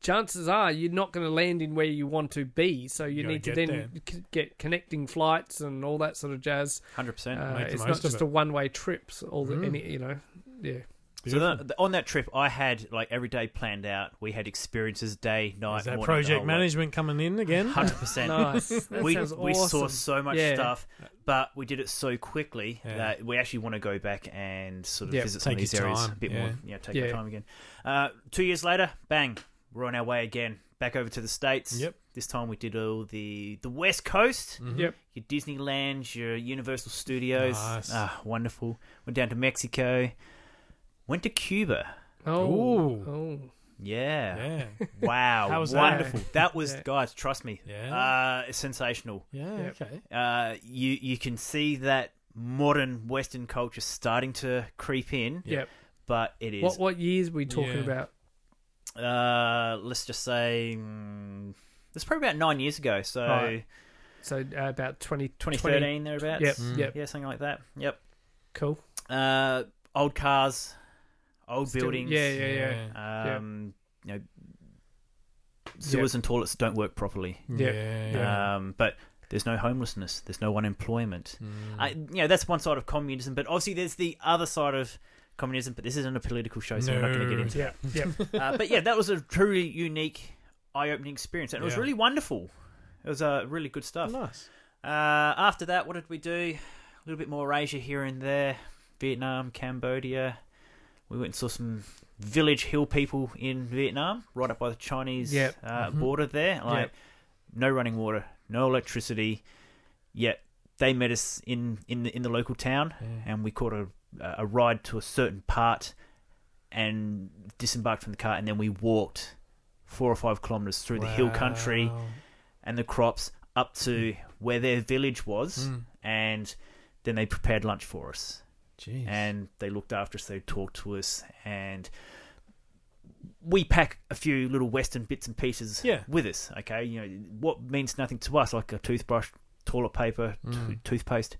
chances are you're not going to land in where you want to be, so you, You need to then c- get connecting flights and all that sort of jazz. Hundred percent. Uh, it's not just a one way trip. so All the Mm. any you know, yeah. So the, the- on that trip, I had like every day planned out. We had experiences, day, night, Is that morning, project management coming in again? Hundred percent. Nice. That we sounds we saw so much Yeah. stuff, but we did it so quickly Yeah. that we actually want to go back and sort of Yeah, visit some of these areas time, a bit yeah. more. Yeah, take Yeah. our time again. Uh, two years later, bang, we're on our way again, back over to the states. Yep. This time we did all the the West Coast. Mhm. Yep. Your Disneyland, your Universal Studios. Nice. Ah, wonderful. Went down to Mexico. Went to Cuba. Oh, Ooh. oh. Yeah. Yeah, Wow. How was that? wonderful. That, was, Yeah. guys, trust me. Yeah. Uh, sensational. yeah, Yep. okay. Uh, you you can see that modern Western culture starting to creep in, Yep. but it is. What what years we talking Yeah. about? Uh, let's just say mm, it's probably about nine years ago. So Right. So uh, about 20, 2013 thereabouts. Yep. Mm. Yep. Yeah, something like that. Yep. Cool. Uh, old cars, old Still- buildings. Yeah, yeah, yeah. Um, you know, sewers and toilets don't work properly. Yeah, Yeah. yeah. Um, but there's no homelessness. There's no unemployment. Mm. I, you know, that's one side of communism. But obviously, there's the other side of communism. But this isn't a political show, so we're not going to get No. into. Yeah. Yeah. Uh, but yeah, that was a truly unique, eye-opening experience, and it was really wonderful. It was uh, really good stuff. nice. Uh, after that, what did we do? A little bit more Asia here and there. Vietnam, Cambodia. We went and saw some village hill people in Vietnam, right up by the Chinese Yep. uh, Mhm. border there. Like, no running water, no electricity. Yet they met us in in the, in the local town, Yeah. and we caught a a ride to a certain part, and disembarked from the car, and then we walked four or five kilometers through the hill country and the crops up to where their village was, Mm. and then they prepared lunch for us, Jeez. and they looked after us, they talked to us, and we pack a few little Western bits and pieces Yeah. with us. Okay, you know what means nothing to us, like a toothbrush, toilet paper, to- Mm. toothpaste.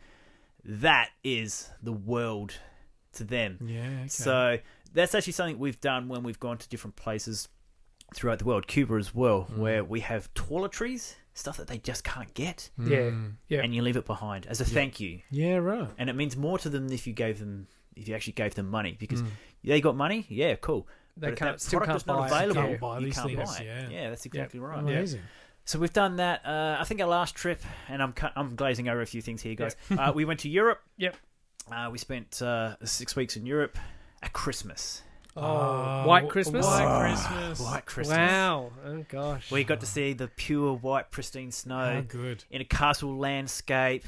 That is the world to them. yeah. Okay. So that's actually something we've done when we've gone to different places throughout the world, Cuba as well, Mm. where we have toiletries, stuff that they just can't get, Yeah. Mm. Yeah. and you leave it behind as a thank you. Yeah. Right. And it means more to them if you gave them if you actually gave them money because Mm. they got money, yeah, cool. They but can't that still product can't is not buy it. available, Can't buy you these can't things, buy it. yeah. that's exactly right. Amazing. So we've done that. Uh, I think our last trip, and I'm cu- I'm glazing over a few things here, guys. uh, we went to Europe. Yep. Uh, we spent uh, six weeks in Europe at Christmas. Oh, Uh, White Christmas. White Christmas. White Christmas. Wow. Oh gosh. We got to see the pure white, pristine How snow good. in a castle landscape,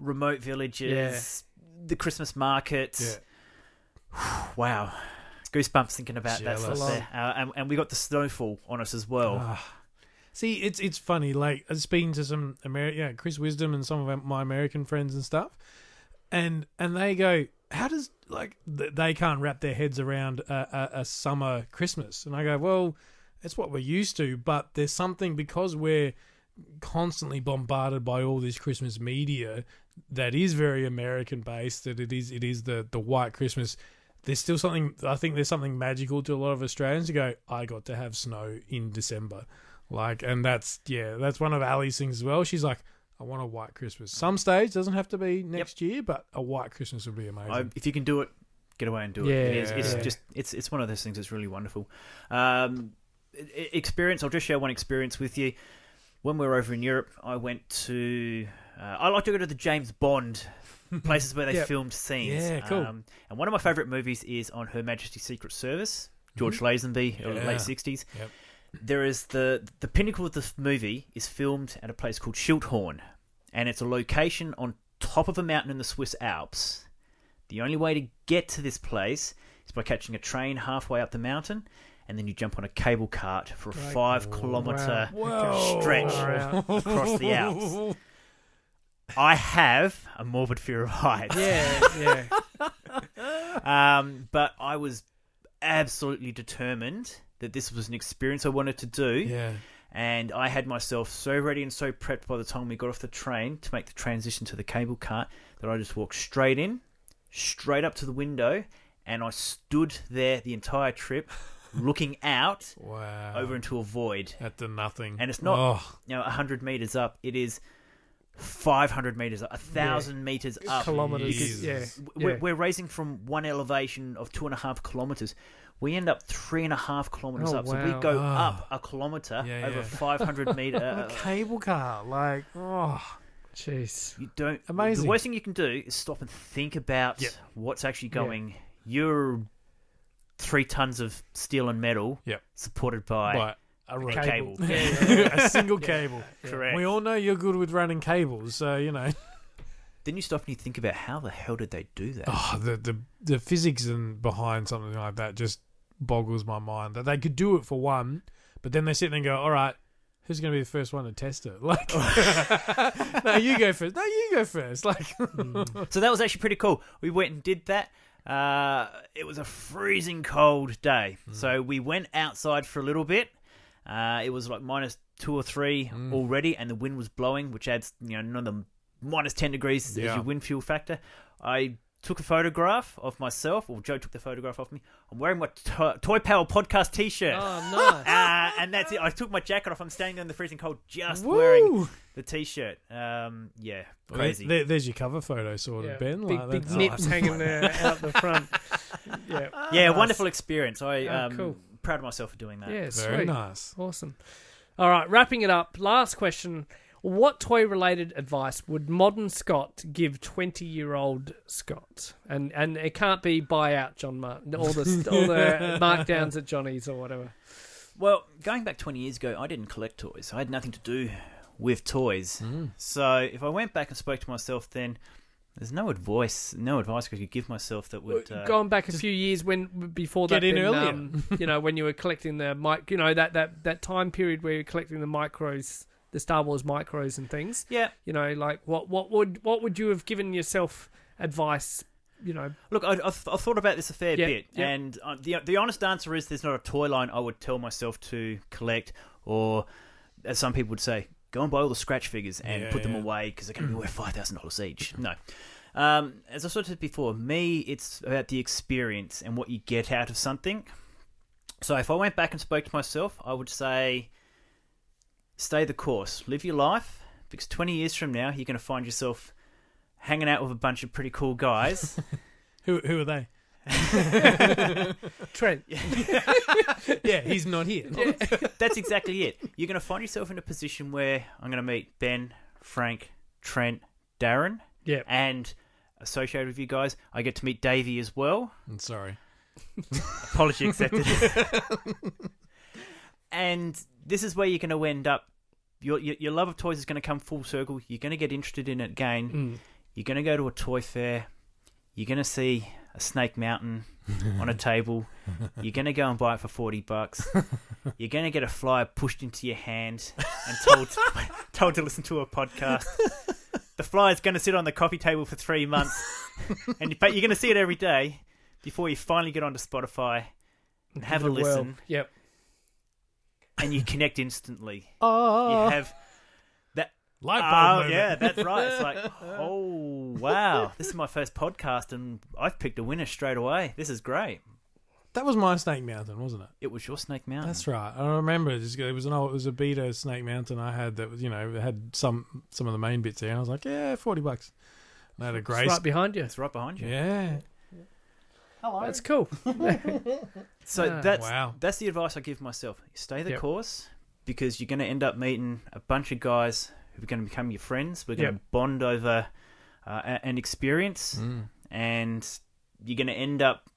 remote villages, the Christmas markets. Yeah. Wow. Goosebumps thinking about that stuff there. Uh, and, and we got the snowfall on us as well. Ah. See, it's it's funny. Like I was speaking to some Ameri- yeah, Chris Wisdom and some of my American friends and stuff, and and they go, "How does like th- they can't wrap their heads around a, a, a summer Christmas?" And I go, "Well, it's what we're used to, but there's something because we're constantly bombarded by all this Christmas media that is very American based. That it is it is the the white Christmas." There's still something. I think there's something magical to a lot of Australians to go. I got to have snow in December. Like, and that's yeah, that's one of Ali's things as well. She's like, I want a white Christmas. Some stage doesn't have to be next year, but a white Christmas would be amazing. I, if you can do it, get away and do it. Yeah, it is, it's yeah. just it's it's one of those things that's really wonderful. Um, experience. I'll just share one experience with you. When we were over in Europe, I went to. Uh, I like to go to the James Bond places where they Yep. filmed scenes. Yeah, cool. Um, and one of my favourite movies is on Her Majesty's Secret Service. George Lazenby, uh, Yeah. late sixties. Yep. There is the the pinnacle of the movie is filmed at a place called Schilthorn, and it's a location on top of a mountain in the Swiss Alps. The only way to get to this place is by catching a train halfway up the mountain, and then you jump on a cable cart for a five kilometer Whoa. stretch Far out. across the Alps. I have a morbid fear of heights. Yeah, yeah. Um, but I was absolutely determined that this was an experience I wanted to do. Yeah. And I had myself so ready and so prepped by the time we got off the train to make the transition to the cable cart that I just walked straight in, straight up to the window, and I stood there the entire trip looking out Wow. over into a void. at the nothing. And it's not- Oh, You know, 100 meters up, it is 500 meters up, 1,000 meters up. Kilometers. Jesus. Yeah. We're, yeah. we're raising from one elevation of two and a half kilometers. We end up three and a half kilometers Oh, up. So we go Ah. up a kilometer Yeah, over yeah. 500 meter. a cable car. Like, oh, Jeez. you don't. Amazing. The worst thing you can do is stop and think about Yep. what's actually Yeah. going. You're three tons of steel and metal, Yep. supported by but a rope. cable. a single cable. Correct. We all know you're good with running cables, so you know. Then you stop and you think about how the hell did they do that? Oh, the the the physics and behind something like that just boggles my mind. That they could do it for one, but then they sit there and go, "All right, who's going to be the first one to test it?" Like, no, you go first. No, you go first. Like, So that was actually pretty cool. We went and did that. Uh, it was a freezing cold day, so we went outside for a little bit. Uh, it was like minus two or three already, and the wind was blowing, which adds you know another minus ten degrees as your wind fuel factor. I took a photograph of myself, or Joe took the photograph of me. I'm wearing my to- Toy Power podcast T-shirt. Oh, nice. Uh, and that's it. I took my jacket off. I'm standing in the freezing cold, just wearing the T-shirt. Um, yeah, crazy. there- there's your cover photo, sort of, Yeah. Ben. Big, like, big that's- nips hanging there out the front. Yeah. yeah, Nice. wonderful experience. I Oh, um, cool. proud of myself for doing that. Yeah, Very sweet. nice. Awesome. All right, wrapping it up. Last question. What toy related advice would modern Scott give 20 year old Scott? And and it can't be buy out John Martin, all the, all the markdowns at Johnny's or whatever. Well, going back 20 years ago, I didn't collect toys. I had nothing to do with toys. Mm. So if I went back and spoke to myself then, there's no advice, no advice I could give myself that would. Uh, Going back a few years when before that, Get in then, earlier. um, you know, when you were collecting the mic, you know that, that, that time period where you're collecting the micros, the Star Wars micros and things. yeah, You know, like what what would what would you have given yourself advice? You know, look, I, I've, I've thought about this a fair Yeah, bit, yeah. and uh, the the honest answer is there's not a toy line I would tell myself to collect, or as some people would say, go and buy all the scratch figures and Yeah, put them away because they're going to be worth five thousand dollars each. No. Um, as I sort of said before, me, it's about the experience and what you get out of something. So if I went back and spoke to myself, I would say, stay the course, live your life, because 20 years from now, you're going to find yourself hanging out with a bunch of pretty cool guys. Who who are they? Trent. Yeah, he's not here. That's exactly it. You're going to find yourself in a position where I'm going to meet Ben, Frank, Trent, Darren, Yeah. and associated with you guys, I get to meet Davey as well. I'm sorry. Apology accepted. and this is where you're going to end up. Your, your your love of toys is going to come full circle. You're going to get interested in it again. Mm. You're going to go to a toy fair. you're going to see a snake mountain on a table. You're going to go and buy it for 40 bucks. You're going to get a flyer pushed into your hand and told, told to listen to a podcast. The flyer's going to sit on the coffee table for three months, and but you're going to see it every day before you finally get onto Spotify and have a listen, Yep. And you connect instantly. Oh, You have that light bulb Oh moment. yeah, that's right. It's like, oh wow, this is my first podcast, and I've picked a winner straight away. This is great. That was my Snake Mountain, wasn't it? It was your Snake Mountain. That's right. I remember it. Just- It was an old, it was a beta Snake Mountain I had that was, you know, it had some some of the main bits there. And I was like, yeah, forty bucks. And I had a It's grace. right behind you. It's right behind you. yeah. That's cool. So Ah. that's Wow. that's the advice I give myself. Stay the Yep. course because you're going to end up meeting a bunch of guys who are going to become your friends. We're going Yep. to bond over uh, a- an experience, Mm. and you're going to end up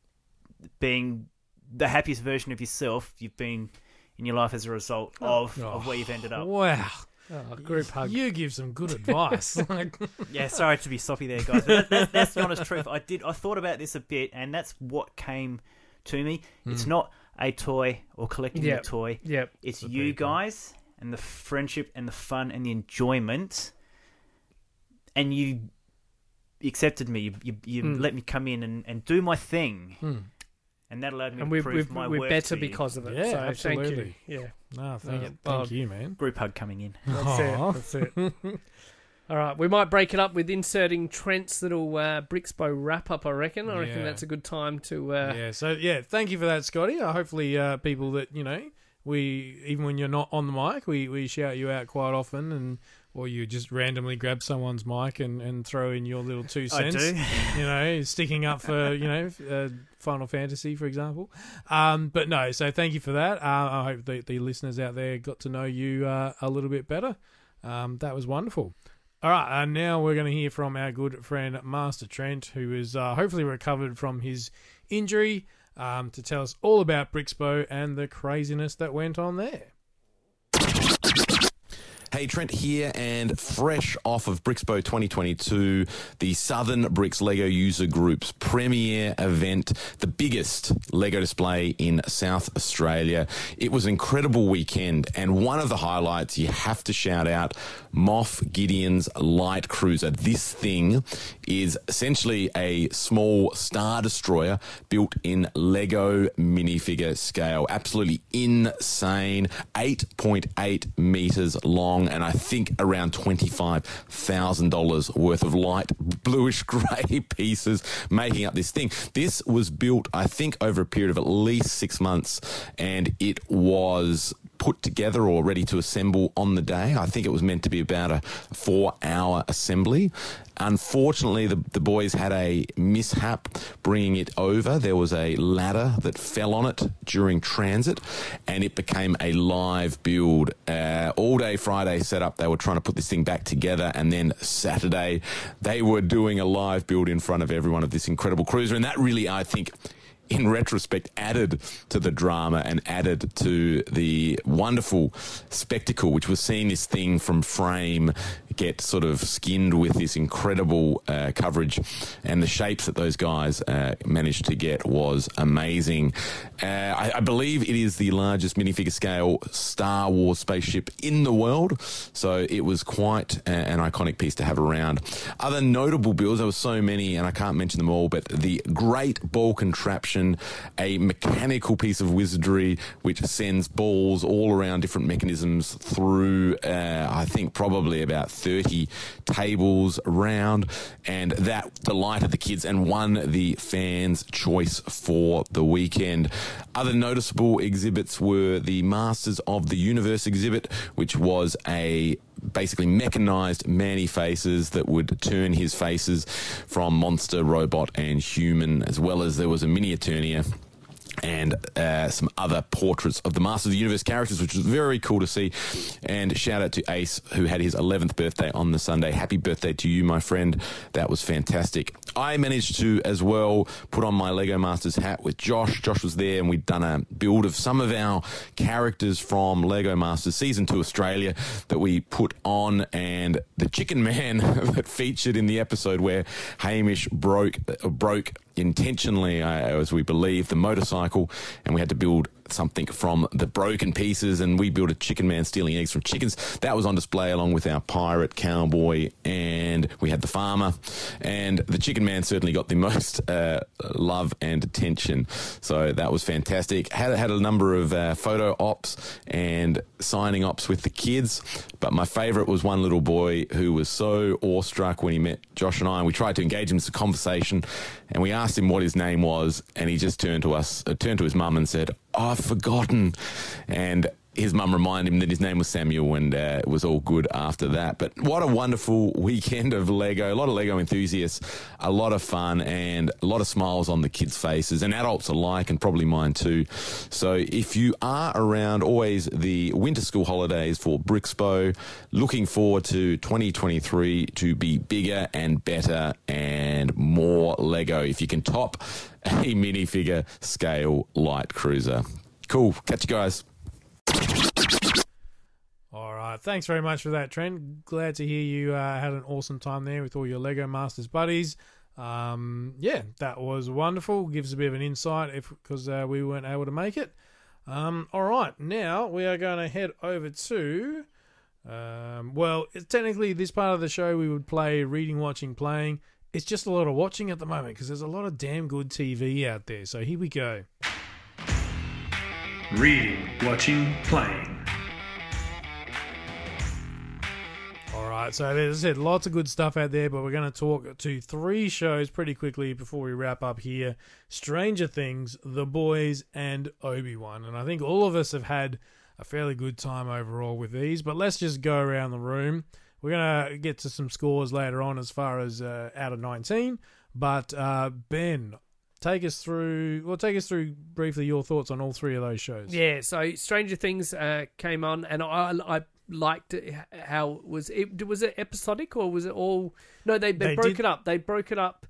being the happiest version of yourself you've been in your life as a result of, Oh. of where you've ended up. Wow. Oh, group hug. You give some good advice. Like, Yeah, sorry to be soppy there, guys. But that, that, that's the honest truth. I did. I thought about this a bit, and that's what came to me. It's not a toy or collecting Yep. a toy. Yep. It's the you people. guys and the friendship and the fun and the enjoyment. And you accepted me. You, you, you Mm. let me come in and, and do my thing, Hmm. And that allowed me And to we're, prove we're, my we're worth better to you. because of it. Yeah, so thank absolutely. you. Yeah. no, thank, Yeah. thank Well, you, man. Group hug coming in. That's Aw. it. That's it. All right, we might break it up with inserting Trent's little uh, Brixpo wrap up. I reckon. I reckon Yeah. that's a good time to. Uh, yeah. So yeah, thank you for that, Scotty. Uh, hopefully, uh, people that you know, we even when you're not on the mic, we, we shout you out quite often, and or you just randomly grab someone's mic and, and throw in your little two I cents. do. you know, sticking up for you know uh, Final Fantasy, for example. Um, but no, so thank you for that. Uh, I hope the, the listeners out there got to know you uh, a little bit better. Um, that was wonderful. All right, and now we're going to hear from our good friend Master Trent, who is uh, hopefully recovered from his injury, um, to tell us all about Brixpo and the craziness that went on there. Hey, Trent here, and fresh off of Brixpo 2022, the Southern Bricks Lego User Group's premier event, the biggest Lego display in South Australia. It was an incredible weekend, and one of the highlights you have to shout out Moff Gideon's Light Cruiser. This thing is essentially a small Star Destroyer built in Lego minifigure scale. Absolutely insane. 8.8 meters long, and I think around $25,000 worth of light bluish grey pieces making up this thing. This was built, I think, over a period of at least six months, and it was put together or ready to assemble on the day. I think it was meant to be about a four hour assembly. Unfortunately, the, the boys had a mishap bringing it over. There was a ladder that fell on it during transit and it became a live build. Uh, all day Friday setup, they were trying to put this thing back together. And then Saturday, they were doing a live build in front of everyone of this incredible cruiser. And that really, I think, in retrospect, added to the drama and added to the wonderful spectacle, which was seeing this thing from frame get sort of skinned with this incredible uh, coverage. And the shapes that those guys uh, managed to get was amazing. Uh, I, I believe it is the largest minifigure scale Star Wars spaceship in the world. So it was quite a- an iconic piece to have around. Other notable builds, there were so many, and I can't mention them all, but the Great Ball Contraption, a mechanical piece of wizardry which sends balls all around different mechanisms through, uh, I think, probably about 30 tables around. And that delighted the kids and won the fans' choice for the weekend. Other noticeable exhibits were the Masters of the Universe exhibit, which was a basically mechanized Man-E-Faces that would turn his faces from monster, robot, and human, as well as there was a mini Eternia and uh, some other portraits of the Masters of the Universe characters, which was very cool to see. And shout out to Ace, who had his 11th birthday on the Sunday. Happy birthday to you, my friend. That was fantastic. I managed to, as well, put on my Lego Masters hat with Josh. Josh was there, and we'd done a build of some of our characters from Lego Masters Season 2 Australia that we put on. And the Chicken Man that featured in the episode where Hamish broke, uh, broke intentionally, uh, as we believe, the motorcycle, and we had to build something from the broken pieces, and we built a chicken man stealing eggs from chickens. That was on display along with our pirate, cowboy, and we had the farmer. And the chicken man certainly got the most uh, love and attention. So that was fantastic. Had, had a number of uh, photo ops and signing ops with the kids, but my favourite was one little boy who was so awestruck when he met Josh and I, and we tried to engage him in some conversation, and we asked him what his name was, and he just turned to us, uh, turned to his mum and said, I've forgotten. And his mum reminded him that his name was Samuel, and uh, it was all good after that. But what a wonderful weekend of Lego! A lot of Lego enthusiasts, a lot of fun, and a lot of smiles on the kids' faces, and adults alike, and probably mine too. So if you are around, always the winter school holidays for Brixpo, looking forward to 2023 to be bigger and better and more Lego. If you can top a minifigure scale light cruiser. Cool. Catch you guys. All right. Thanks very much for that, Trent. Glad to hear you uh, had an awesome time there with all your Lego Masters buddies. Um, yeah, that was wonderful. Gives a bit of an insight if because uh, we weren't able to make it. Um, all right. Now we are going to head over to. Um, well, technically this part of the show we would play reading, watching, playing. It's just a lot of watching at the moment because there's a lot of damn good TV out there. So here we go. Reading, watching, playing. All right, so as I said, lots of good stuff out there, but we're going to talk to three shows pretty quickly before we wrap up here Stranger Things, The Boys, and Obi Wan. And I think all of us have had a fairly good time overall with these, but let's just go around the room. We're going to get to some scores later on as far as uh, out of 19, but uh, Ben, take us through, well, take us through briefly your thoughts on all three of those shows. Yeah, so Stranger Things uh, came on, and I, I liked how it was it was it episodic or was it all? No, they they, They broke did- it up. They broke it up.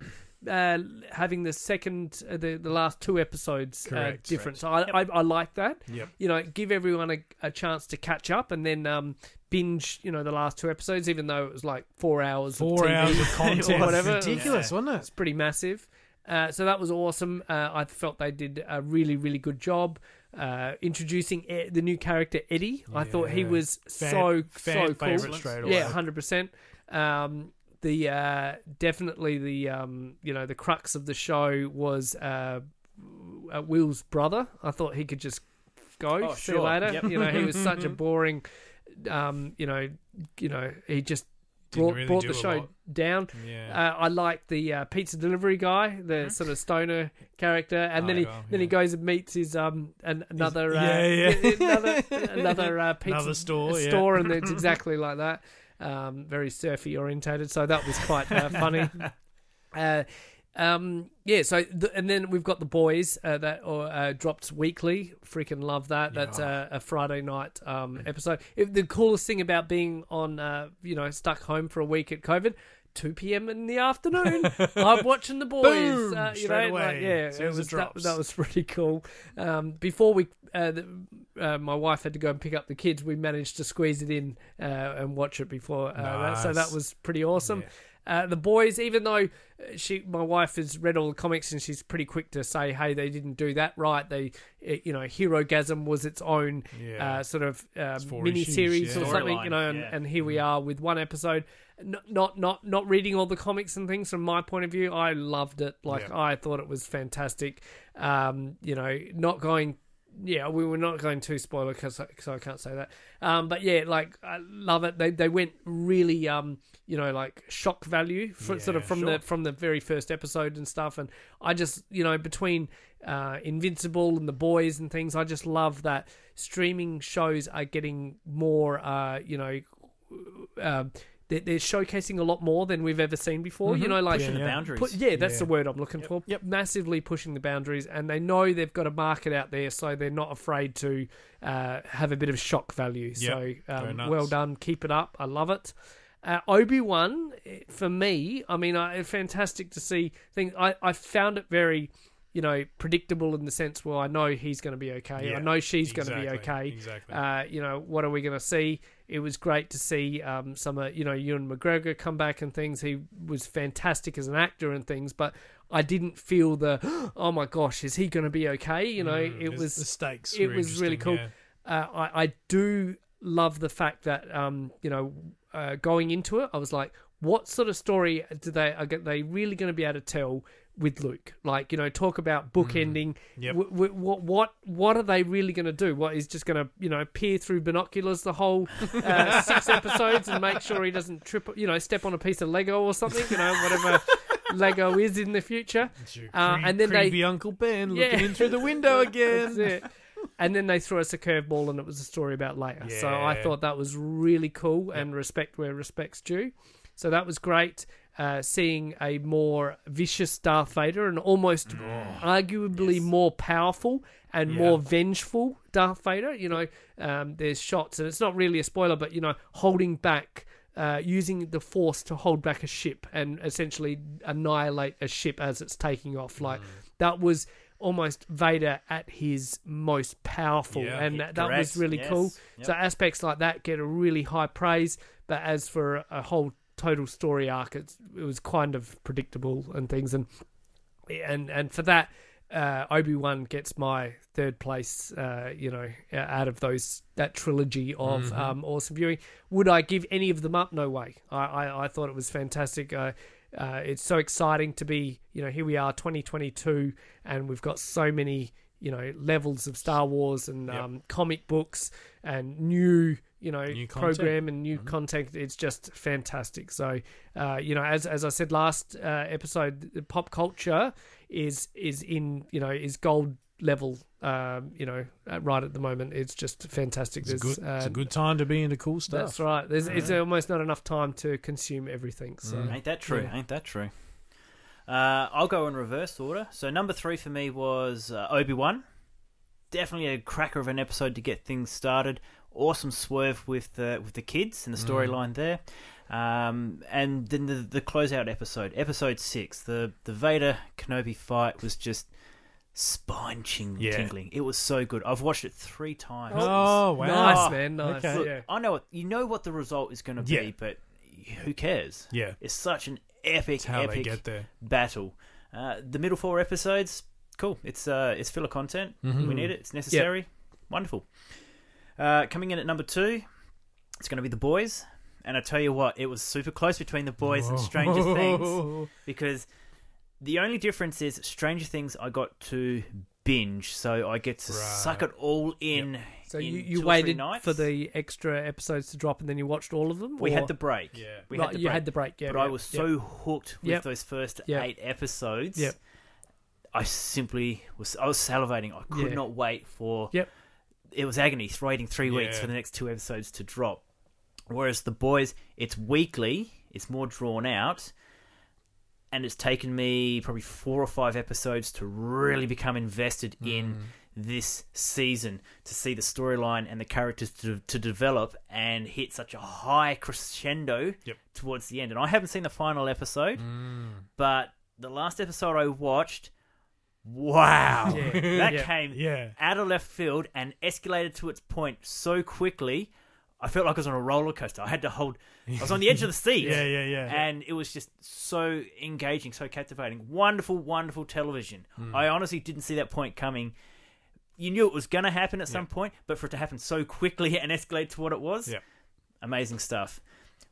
Uh, having the second, uh, the the last two episodes uh, Correct. different, so I, I I like that. Yep. You know, give everyone a, a chance to catch up, and then um, binge. You know, the last two episodes, even though it was like four hours, Four of TV hours of or content. whatever. Ridiculous, wasn't it? It's pretty massive. Uh, so that was awesome. Uh, I felt they did a really, really good job uh, introducing e- the new character Eddie. I thought he Yeah. was Fan- so fan so cool. favourite straight away. Yeah, hundred percent. Um, the uh, definitely the um, you know the crux of the show was uh, uh, Will's brother. I thought he could just go. Oh, see you sure. later. Yep. You know, he was such a boring. Um, you know, you know, he just Didn't brought, really brought do the show lot. down. Yeah. Uh, I like the uh, pizza delivery guy, the sort of stoner character, and then Oh, he well, then he goes and meets his um an, another uh, yeah, yeah. another another uh, pizza Another store, yeah. store, and it's exactly like that. Um, very surfy orientated, so that was quite uh, funny. Um, yeah, so and then we've got the boys uh, that or uh, dropped weekly. Freaking love that. That's uh, a Friday night um, episode. If, the coolest thing about being on, uh, you know, stuck home for a week at COVID. 2 p.m. in the afternoon. I'm watching the boys. Boom! uh, you Straight know, like, away, yeah, it was that, drops. that was pretty cool. Um, before we, uh, the, uh, my wife had to go and pick up the kids. We managed to squeeze it in uh, and watch it before uh, that, so that was pretty awesome. Uh, the boys, even though uh, she, my wife has read all the comics and she's pretty quick to say, "Hey, they didn't do that right." They, uh, you know, Herogasm was its own Yeah. uh, sort of four mini series yeah. or something, you know. And, yeah. and here we are with one episode. N- Not not not reading all the comics and things from my point of view. I loved it. Like. I thought it was fantastic. Um, you know, not going yeah, we were not going too spoiler because I can't say that. Um, but yeah, like I love it. They they went really um you know like shock value for, sort of from sure. the from the very first episode and stuff. And I just you know between uh, Invincible and the boys and things, I just love that streaming shows are getting more uh you know. Uh, they're, they're showcasing a lot more than we've ever seen before. You know, like Pushing the yeah. boundaries. Put, yeah, that's Yeah. the word I'm looking for. Yep. Massively pushing the boundaries, and they know they've got a market out there, so they're not afraid to uh, have a bit of shock value. So, um, well done, keep it up. I love it. Uh, Obi Wan, for me, I mean, I, fantastic to see things. I, I found it very, you know, predictable in the sense where I know he's going to be okay. Yeah, I know she's going to be okay. exactly. Uh, you know, what are we going to see? It was great to see um, some, uh, you know, Ewan McGregor come back and things. He was fantastic as an actor and things, but I didn't feel the, oh my gosh, is he going to be okay? You know, Mm, it was the stakes. it was really cool. yeah. uh, I, I do love the fact that um, you know uh, going into it, I was like, what sort of story do they are they really going to be able to tell with Luke? Like you know, talk about bookending. Yep. W- w- what what what are they really going to do? What is just going to you know peer through binoculars the whole uh, six episodes and make sure he doesn't trip you know step on a piece of Lego or something? You know whatever Lego is in the future. Uh, and then they- creepy Uncle Ben Yeah. looking in through the window again. And then they threw us a curveball, and it was a story about Leia. So I thought that was really cool, and respect where respect's due. So that was great. Uh, seeing a more vicious Darth Vader and almost arguably more powerful and Yeah. more vengeful Darth Vader. You know, um, there's shots, and it's not really a spoiler, but you know, holding back. Uh, using the force to hold back a ship and essentially annihilate a ship as it's taking off. Like that was almost Vader at his most powerful, Yeah. and that, that was really yes, cool. yep. So aspects like that get a really high praise, but as for a whole total story arc, it's, it was kind of predictable and things, and and and for that. Uh, Obi Wan gets my third place, uh, you know, out of those that trilogy of Mm-hmm. um, awesome viewing. Would I give any of them up? No way. I, I, I thought it was fantastic. Uh, uh, it's so exciting to be, you know, here we are, 2022, and we've got so many, you know, levels of Star Wars and Yep. um, comic books and new, you know, New program and new content. It's just fantastic. So, uh, you know, as as I said last uh, episode, the pop culture is is in, you know, is gold level. Um, you know, uh, right at the moment, it's just fantastic. It's a, There's, good, it's a uh, good time to be into cool stuff. that's right. There's it's almost not enough time to consume everything. So Mm. Ain't that true? Yeah. Ain't that true? Uh, I'll go in reverse order. So number three for me was uh, Obi Wan. Definitely a cracker of an episode to get things started. Awesome swerve with the with the kids and the storyline there. Um, and then the the closeout episode, episode six, the the Vader Kenobi fight was just spine ching- Yeah. tingling. It was so good. I've watched it three times. Oh, wow. nice, man. Nice. Okay. Look, Yeah. I know what you know what the result is going to be, Yeah. but who cares? Yeah. It's such an epic, how epic get there. battle. Uh, the middle four episodes, cool. It's uh, it's filler content. Mm-hmm. We need it. It's necessary. Wonderful. Uh, coming in at number two, it's going to be the boys. And I tell you what, it was super close between the boys and Stranger Things because the only difference is Stranger Things I got to binge, so I get to suck it all in. So in you, you waited for the extra episodes to drop, and then you watched all of them. We or- had the break. Yeah. we right, had the you break. had the break. Yeah, but yeah, I was yeah. so hooked with Yep. those first Yep. eight episodes. Yep. I simply was I was salivating. I could Yeah. not wait for. Yep. It was agony waiting three weeks Yeah. for the next two episodes to drop. Whereas the boys, it's weekly. It's more drawn out. And it's taken me probably four or five episodes to really become invested in Mm. this season to see the storyline and the characters to, to develop and hit such a high crescendo Yep. towards the end. And I haven't seen the final episode, Mm. but the last episode I watched, wow, Yeah. that Yeah. came Yeah. out of left field and escalated to its point so quickly. I felt like I was on a roller coaster. I had to hold. I was on the edge of the seat. Yeah, yeah, yeah. And it was just so engaging, so captivating. Wonderful, wonderful television. Hmm. I honestly didn't see that point coming. You knew it was going to happen at some point, but for it to happen so quickly and escalate to what it was, Yeah. amazing stuff.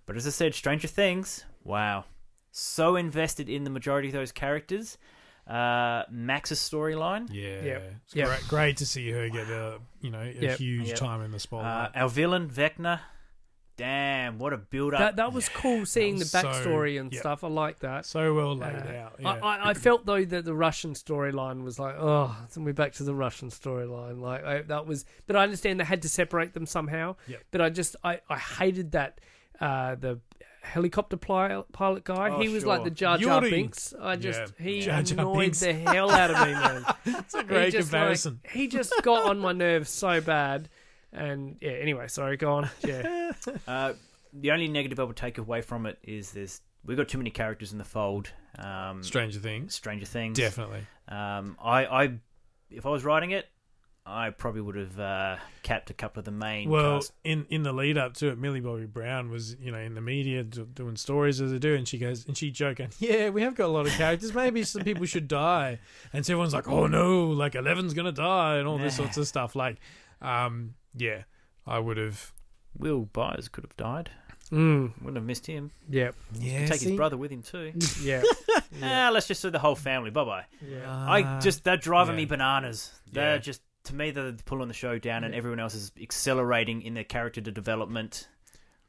But as I said, Stranger Things, wow. So invested in the majority of those characters. Uh, Max's storyline. Yeah. Yep. It's Yep. Great, great to see her get a you know a Yep. huge Yep. time in the Uh, spotlight. our villain, Vecna. Damn, what a build up. That that was cool seeing the was so- backstory and yep. stuff. I like that. so well laid Uh, out. Yeah. I, I, I felt though that the Russian storyline was like, oh, then we're back to the Russian storyline. Like I, that was, but I understand they had to separate them somehow. Yep. But I just I, I hated that uh, the helicopter pilot, pilot guy. Oh, he was sure. like the Jar Jar Yuri. Binks. I just Yeah. he Jar Jar annoyed Binks. the hell out of me, man. It's a He great just, like, comparison. he just got on my nerves so bad. And yeah, anyway, sorry, go on. Yeah, Uh, the only negative I would take away from it is there's we've got too many characters in the fold. Um, Stranger Things. Stranger Things. Definitely. Um, I, I, if I was writing it, I probably would have uh, capped a couple of the main. Well, cast. in in the lead up to it, Millie Bobby Brown was you know in the media do, doing stories as they do, and she goes and she joking, yeah, we have got a lot of characters. Maybe some people should die, and so everyone's like, oh no, like Eleven's gonna die, and all this sorts of stuff. Like, um, yeah, I would have. Will Byers could have died. mm, Wouldn't have missed him. yeah, Yeah, Take his brother with him too. yeah, Ah, let's just do the whole family. Bye bye. yeah. I just they're driving yeah. me bananas. They're Yeah. just to me they're pulling the show down, and everyone else is accelerating in their character development.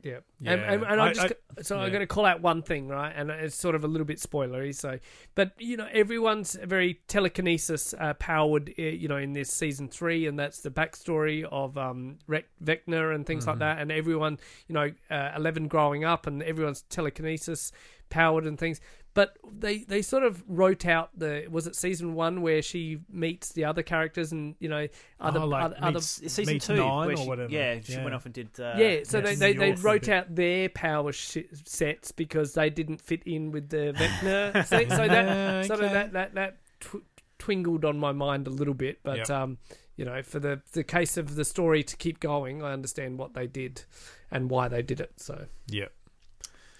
Yeah, Yeah. and, and, and I- I'm just I- so I'm going to call out one thing, right? And it's sort of a little bit spoilery. So, but you know, everyone's very telekinesis uh, powered, uh, you know, in this season three, and that's the backstory of um, Rec- Vecna and things Mm-hmm. like that. And everyone, you know, uh, Eleven growing up, and everyone's telekinesis powered and things. But they they sort of wrote out the was it season one where she meets the other characters and you know other Oh, like other, other meets- It's season Meets two, nine where or she, whatever. yeah, she Yeah. went off and did. Uh, yeah, so yes, they, they, they wrote out their power sh- sets because they didn't fit in with the Vecna. so, so Yeah, that sort of that that that tw- twingled on my mind a little bit, but Yep. um, you know, for the the case of the story to keep going, I understand what they did and why they did it. So Yeah.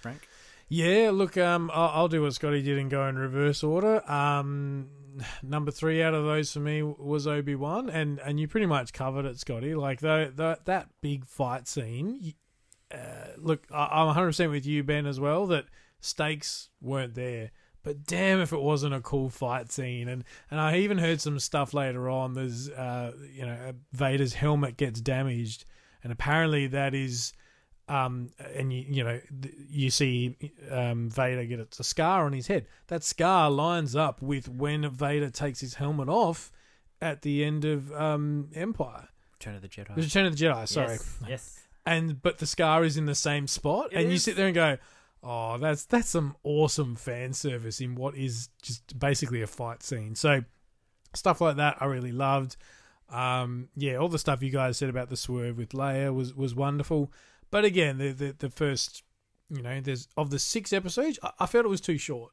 Frank. Yeah, look, um, I'll, I'll do what Scotty did and go in reverse order. Um, number three out of those for me was Obi Wan, and and you pretty much covered it, Scotty. Like the, the that big fight scene. Uh, look, I, I'm 100 percent with you, Ben, as well. That stakes weren't there, but damn if it wasn't a cool fight scene. And and I even heard some stuff later on. There's, uh, you know, Vader's helmet gets damaged, and apparently that is um, and you you know you see um, Vader get a scar on his head. That scar lines up with when Vader takes his helmet off at the end of um, Empire, Return of the Jedi. the Return of the Jedi. Sorry, Yes. yes. and but the scar is in the same spot, It and you sit there and go, "Oh, that's that's some awesome fan service in what is just basically a fight scene." So stuff like that, I really loved. Um, yeah, all the stuff you guys said about the swerve with Leia was was wonderful. But again, the the, the first, you know, there's of the six episodes, I, I felt it was too short.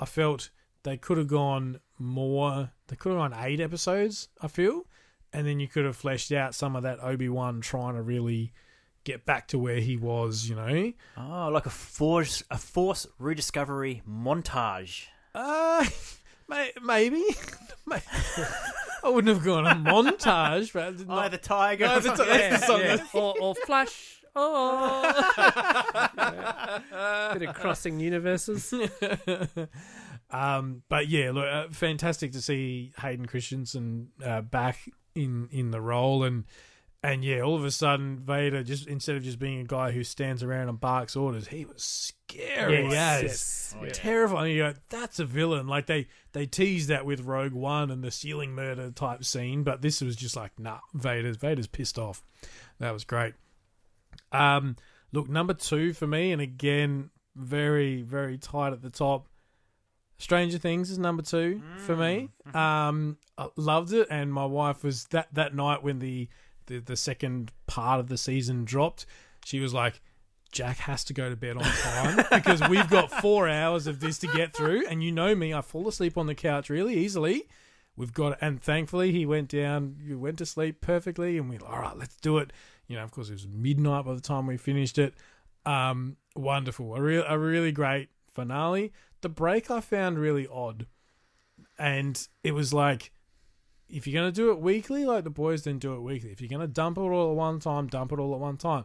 I felt they could have gone more. They could have gone eight episodes. I feel, and then you could have fleshed out some of that Obi Wan trying to really get back to where he was. You know, Oh, like a force a force rediscovery montage. uh, may, maybe. May- I wouldn't have gone a montage, but I Oh, not- the tiger. No, the ti- that's the song. Yeah. or, or Flash. Oh, bit of crossing universes. um, but yeah, look, uh, fantastic to see Hayden Christensen uh, back in in the role, and and yeah, all of a sudden Vader just instead of just being a guy who stands around and barks orders, he was scary Yes, yes. Oh, yeah. terrifying. You go, that's a villain. Like they they teased that with Rogue One and the ceiling murder type scene, but this was just like, nah, Vader's Vader's pissed off. That was great. Um, look, number two for me, and again, very very tight at the top. Stranger Things is number two for me. Um, I loved it, and my wife was that that night when the, the the second part of the season dropped. She was like, "Jack has to go to bed on time because we've got four hours of this to get through." And you know me, I fall asleep on the couch really easily. We've got, and thankfully he went down, he went to sleep perfectly, and we, all right, let's do it. You know, of course, it was midnight by the time we finished it. Um, wonderful, a real, a really great finale. The break I found really odd, and it was like, if you're gonna do it weekly, like the boys, then do it weekly. If you're gonna dump it all at one time, dump it all at one time.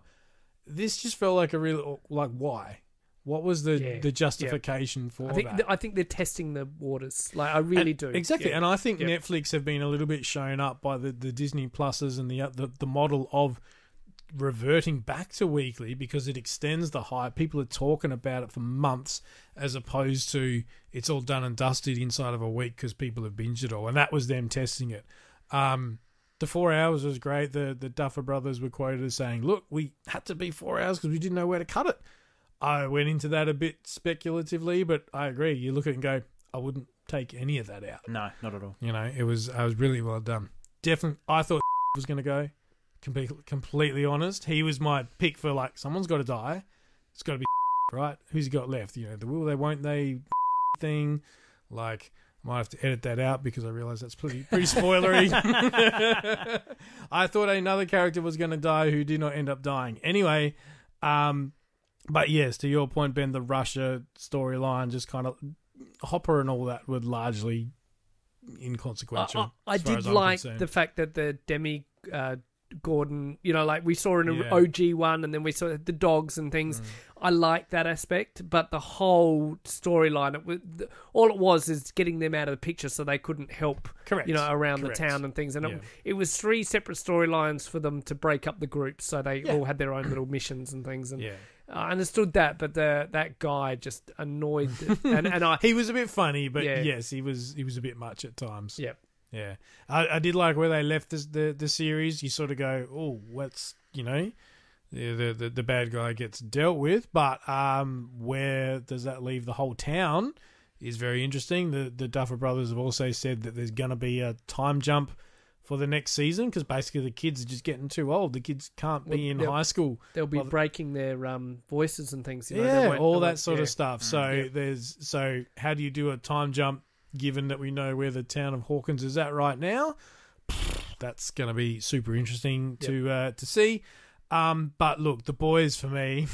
This just felt like a real, like, why? What was the Yeah, the justification for I think that? I think they're testing the waters. Like I really And- do. Exactly, Yeah. and I think Yep. Netflix have been a little bit shown up by the, the Disney Pluses and the, the the model of reverting back to weekly because it extends the hype. People are talking about it for months, as opposed to it's all done and dusted inside of a week because people have binged it all, and that was them testing it. Um, the four hours was great. The the Duffer Brothers were quoted as saying, "Look, we had to be four hours because we didn't know where to cut it." I went into that a bit speculatively, but I agree. You look at it and go, I wouldn't take any of that out. No, not at all. You know, it was I was really well done. Definitely, I thought was going to go. Completely, completely honest, he was my pick for like someone's got to die. It's got to be right. Who's he got left? You know, the will they, won't they thing. Like, I might have to edit that out because I realise that's pretty pretty spoilery. I thought another character was going to die who did not end up dying. Anyway, um, but yes, to your point, Ben, the Russia storyline just kind of Hopper and all that were largely inconsequential. I, I did like concerned. the fact that the Demi uh, Gordon, you know, like we saw in an Yeah. OG one, and then we saw the dogs and things. Mm. I like that aspect, but the whole storyline, it was, the, all it was is getting them out of the picture so they couldn't help, Correct. you know, around Correct. the town and things. And Yeah. it, it was three separate storylines for them to break up the group, so they Yeah. all had their own little missions and things. And yeah. I understood that, but the that guy just annoyed, and and I He was a bit funny, but yes, he was he was a bit much at times. Yep. Yeah, I, I did like where they left this, the the series. You sort of go, oh, what's you know, the, the the bad guy gets dealt with, but um, where does that leave the whole town? Is very interesting. The the Duffer Brothers have also said that there's going to be a time jump for the next season because basically the kids are just getting too old. The kids can't be Well, in high school. they'll be breaking their um, voices and things. You know, yeah, all that sort yeah. of stuff. So Yeah. there's so how do you do a time jump given that we know where the town of Hawkins is at right now? That's going to be super interesting to uh, to see. Um, but look, the boys for me,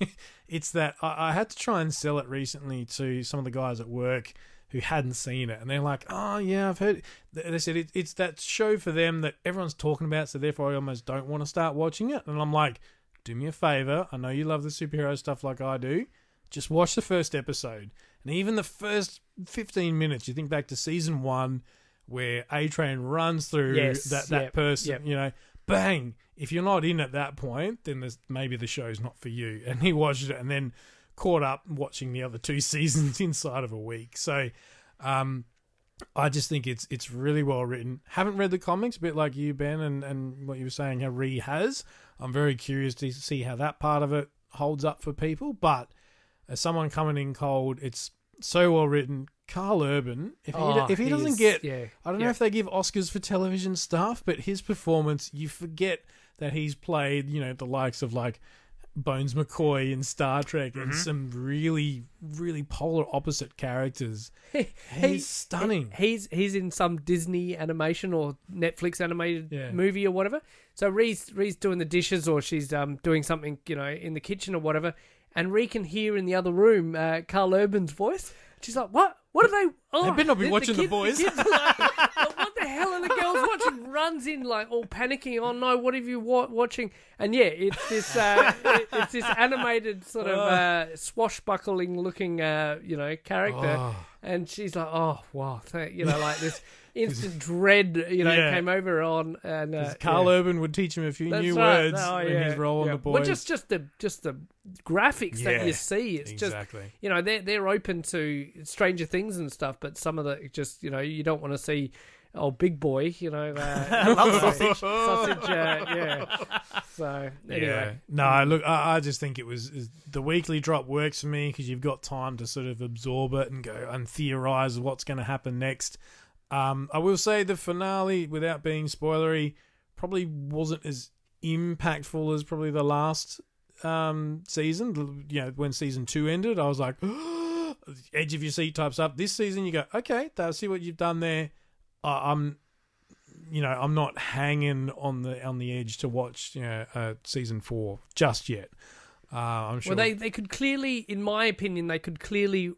it's that I, I had to try and sell it recently to some of the guys at work who hadn't seen it, and they're like, "Oh yeah, I've heard." They they said it, it's that show for them that everyone's talking about, so therefore I almost don't want to start watching it. And I'm like, "Do me a favor. I know you love the superhero stuff like I do. Just watch the first episode, and even the first 15 minutes. You think back to season one, where A Train runs through Yes, that that yep, person, yep. you know, bang. If you're not in at that point, then there's maybe the show's not for you. And he watched it and then caught up watching the other two seasons inside of a week. So, um, I just think it's it's really well written. Haven't read the comics, a bit like you, Ben, and, and what you were saying, how Ree has. I'm very curious to see how that part of it holds up for people. But as someone coming in cold, it's so well written. Karl Urban, if he Oh, if he, doesn't get, yeah, I don't yeah. know if they give Oscars for television stuff, but his performance, you forget that he's played, you know, the likes of like Bones McCoy in Star Trek Mm-hmm. and some really, really polar opposite characters. He- He's stunning. He's he's in some Disney animation or Netflix animated Yeah. movie or whatever. So Ree's Ree's doing the dishes or she's um doing something you know in the kitchen or whatever, and Ree can hear in the other room uh, Karl Urban's voice. She's like, "What? What are they? Oh, They better not be the- watching The kid- Boys." kids are like, what the hell are the girls Runs in like all panicking. Oh no, what have you wa- watching? And yeah, it's this uh, it- it's this animated sort of uh, swashbuckling looking uh, you know character Oh. and she's like, "Oh, wow," th- you know, like this instant dread, you know, Yeah. came over on, and uh, 'Cause Karl yeah. Urban would teach him a few That's new right. words Oh, in his role on the boys. Well, just just the just the graphics that Yeah, you see, it's just exactly. you know they're they're open to Stranger Things and stuff, but some of the just you know you don't want to see. Oh, big boy, you know, uh, I love sausage, sausage, uh, yeah. So Yeah. anyway, No, look, I, I just think it was is- the weekly drop works for me because you've got time to sort of absorb it and go and theorize what's going to happen next. Um, I will say the finale, without being spoilery, probably wasn't as impactful as probably the last um, season. You know, when season two ended, I was like, edge of your seat types up. This season, you go, okay, I see what you've done there. I'm you know, I'm not hanging on the on the edge to watch you know uh, season four just yet. Uh, I'm sure. well, they they could clearly, in my opinion, they could clearly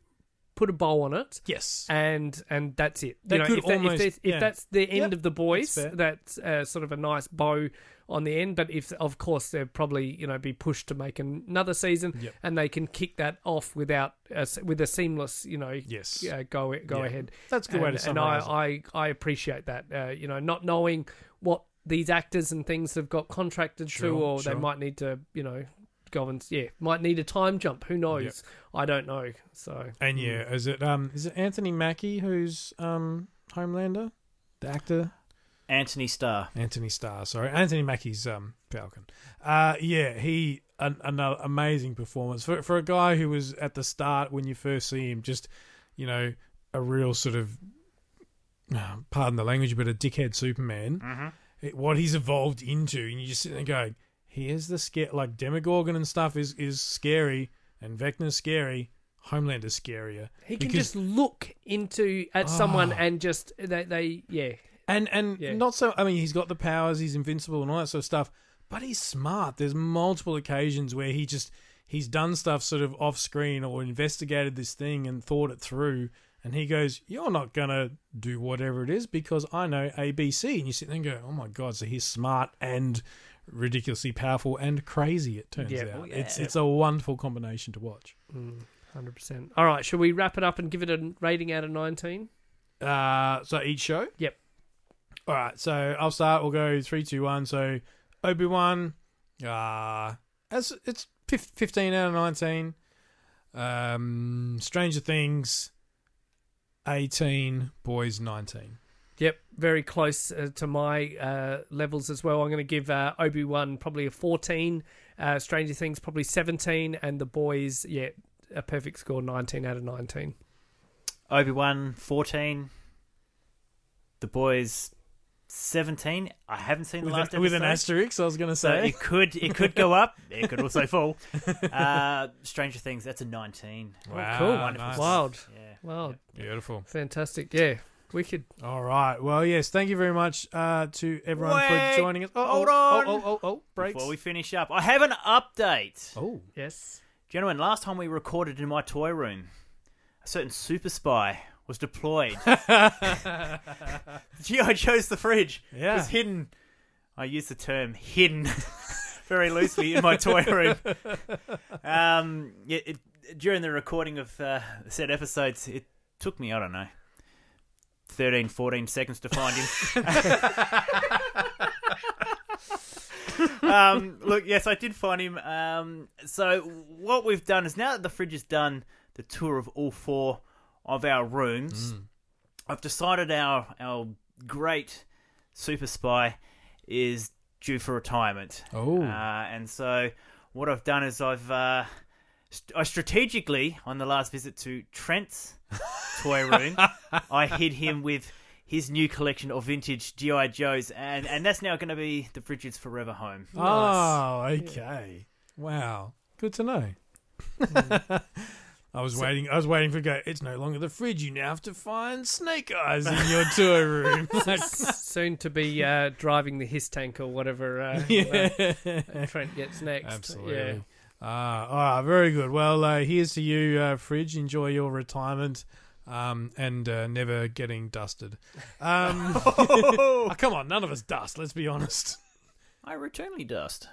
put a bow on it. yes, and and that's it. They you know, could if, that, almost- if, there's- if yeah. that's the end Yep, of the boys, that's that's uh, sort of a nice bow on the end. But if, of course, they'll probably you know be pushed to make another season, Yep. and they can kick that off without uh, with a seamless, you know, Yes. uh, go go Yeah. ahead. That's a good way and, to And I, I I appreciate that. Uh, you know, not knowing what these actors and things have got contracted Sure, to, or sure. they might need to, you know. Go and yeah, might need a time jump. Who knows? I don't know. So and yeah, is it um is it Anthony Mackie who's um Homelander, the actor Anthony Starr. Anthony Starr. Sorry, Anthony Mackie's um Falcon. Uh, yeah, he. an, an amazing performance for for a guy who was at the start when you first see him, just you know, a real sort of, uh, pardon the language, but a dickhead Superman. Mm-hmm. It, what he's evolved into, and you just sit there going, "Here's the scare." Like Demogorgon and stuff is is scary, and Vecna's scary. Homeland is scarier. He can Because- just look into at someone Ah. and just they, they yeah. And and Yeah. not so. I mean, he's got the powers. He's invincible and all that sort of stuff. But he's smart. There's multiple occasions where he just he's done stuff sort of off screen or investigated this thing and thought it through. And he goes, "You're not gonna do whatever it is because I know ABC." And you sit there and go, "Oh my god!" So he's smart and ridiculously powerful and crazy. It turns Yeah. out Oh, yeah. it's it's a wonderful combination to watch. Hundred percent. All right, should we wrap it up and give it a rating out of nineteen? Uh, so each show. Yep. All right. So I'll start. We'll go three, two, one. So Obi Wan. Uh as it's fifteen out of nineteen. Um, Stranger Things. Eighteen. Boys. Nineteen. Yep, very close uh, to my uh, levels as well. I'm going to give uh, Obi Wan probably a 14, uh, Stranger Things probably 17, and the boys, yeah, a perfect score 19 out of 19. Obi Wan 14. The boys 17. I haven't seen the With, last an, with an asterisk, I was going to So say. it could it could go up. It could also fall. Uh, Stranger Things. That's a 19. Wow, cool. Wonderful. nice. Wild. Yeah. Wow, Beautiful. fantastic. Yeah, wicked. All right. Well, yes. Thank you very much uh, to everyone Wait, for joining us. Oh, hold oh, on. Oh, oh, oh, oh, breaks. Before we finish up, I have an update. Oh. Yes. Gentlemen, last time we recorded in my toy room, a certain super spy was deployed. G.I. Joe's the fridge. Yeah. It was hidden. I use the term hidden very loosely in my toy room. Um, it, it, during the recording of uh, said episodes, it took me, I don't know, 13, 14 seconds to find him. um, look, yes, I did find him. Um, so what we've done is now that the fridge has done the tour of all four of our rooms, I've decided our our great super spy is due for retirement. Oh. Uh, and so what I've done is I've uh, st- I strategically on the last visit to Trent's toy room, I hid him with his new collection of vintage GI Joes, and and that's now going to be the fridge's forever home. Oh, okay. Wow. Good to know. I was waiting. I was waiting for go. It's no longer the fridge. You now have to find snake eyes in your tour room. Like, Soon to be uh, driving the his tank or whatever uh, yeah, Trent gets next. absolutely. Yeah. Ah, ah, very good. Well, uh, here's to you, uh, fridge. Enjoy your retirement. Um, and uh, never getting dusted. Um, oh, come on, none of us dust. Let's be honest. I routinely dust.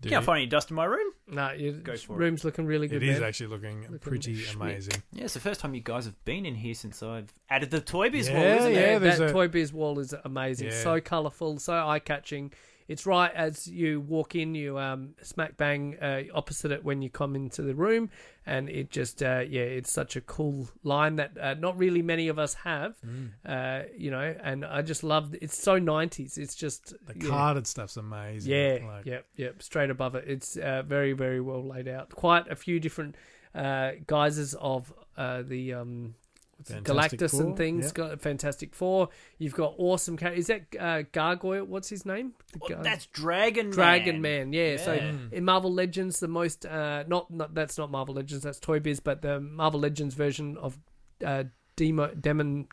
Do Can't you? find any dust in my room. No, your Go for it. room's looking really good. It is man. actually looking Looking pretty schmick. amazing. Yeah, it's the first time you guys have been in here since I've added the Toy Biz wall, Yeah, isn't yeah. it? Yeah, there's that a- Toy Biz wall is amazing. Yeah. So colourful, so eye catching. It's right as you walk in, you um, smack bang uh, opposite it when you come into the room, and it just uh, yeah, it's such a cool line that uh, not really many of us have, Mm. uh, you know. And I just love it's so nineties. It's just The yeah. carded stuff's amazing. Yeah, Like, yep, yep. Straight above it, it's uh, very, very well laid out. Quite a few different uh, guises of uh, the um, Fantastic Galactus Four, and things. yep. Got Fantastic Four. You've got awesome characters. Is that uh, Gargoyle? What's his name? The Oh, guy- that's Dragon Dragon Man. Man. Yeah. So in Marvel Legends, the most uh, not, not that's not Marvel Legends. That's Toy Biz, but the Marvel Legends version of uh, Demo, Demon.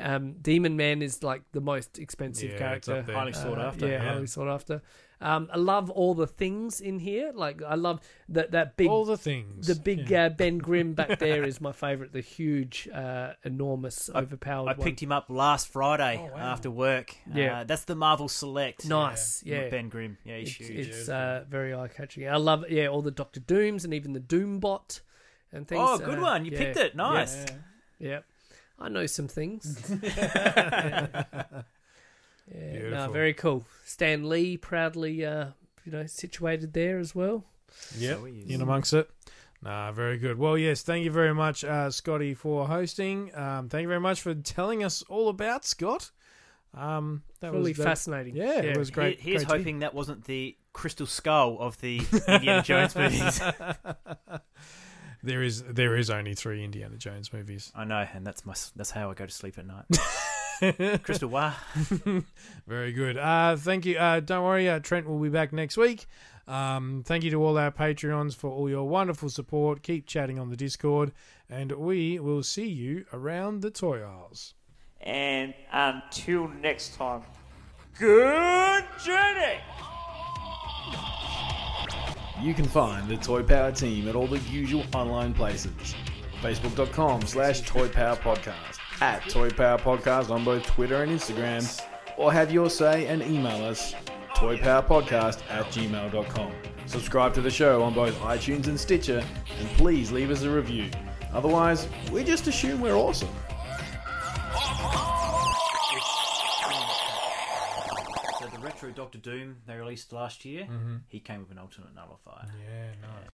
Um, Demon Man is like the most expensive Yeah, it's character, up there. Highly sought uh, after, Yeah, yeah. highly sought after. Um, I love all the things in here. Like I love that that big all the things. the big Yeah. uh, Ben Grimm back there is my favorite. The huge, uh, enormous, overpowered. I one. picked him up last Friday Oh, wow. after work. Yeah. Uh, that's the Marvel Select. Nice, Yeah, yeah. Ben Grimm. Yeah, he's It's, huge. it's uh, very eye catching. I love yeah all the Doctor Dooms and even the Doombot and things. oh, good uh, one. You yeah, picked it. Nice. Yeah, yeah. I know some things. yeah, no, very cool. Stan Lee proudly, uh, you know, situated there as well. Yeah, So in amongst it. Nah, very good. Well, yes, thank you very much, uh, Scotty, for hosting. Um, thank you very much for telling us all about Scott. Um, that really was that- fascinating. Yeah, it was great. He- Here's great to hoping that wasn't the crystal skull of the Indiana Jones movies. there is there is only three Indiana Jones movies. I know, and that's my that's how I go to sleep at night. Crystal Wa. Very good. Uh, thank you. Uh, don't worry, uh, Trent will be back next week. Um, thank you to all our Patreons for all your wonderful support. Keep chatting on the Discord, and we will see you around the toy aisles. And until next time, good journey! You can find the Toy Power team at all the usual online places. Facebook.com slash Toy Power Podcast, at Toy Power Podcast on both Twitter and Instagram, or have your say and email us toypowerpodcast at gmail.com. Subscribe to the show on both iTunes and Stitcher, and please leave us a review. Otherwise, we just assume we're awesome. So the retro Doctor Doom they released last year, mm-hmm. he came with an alternate nullifier. Yeah, nice.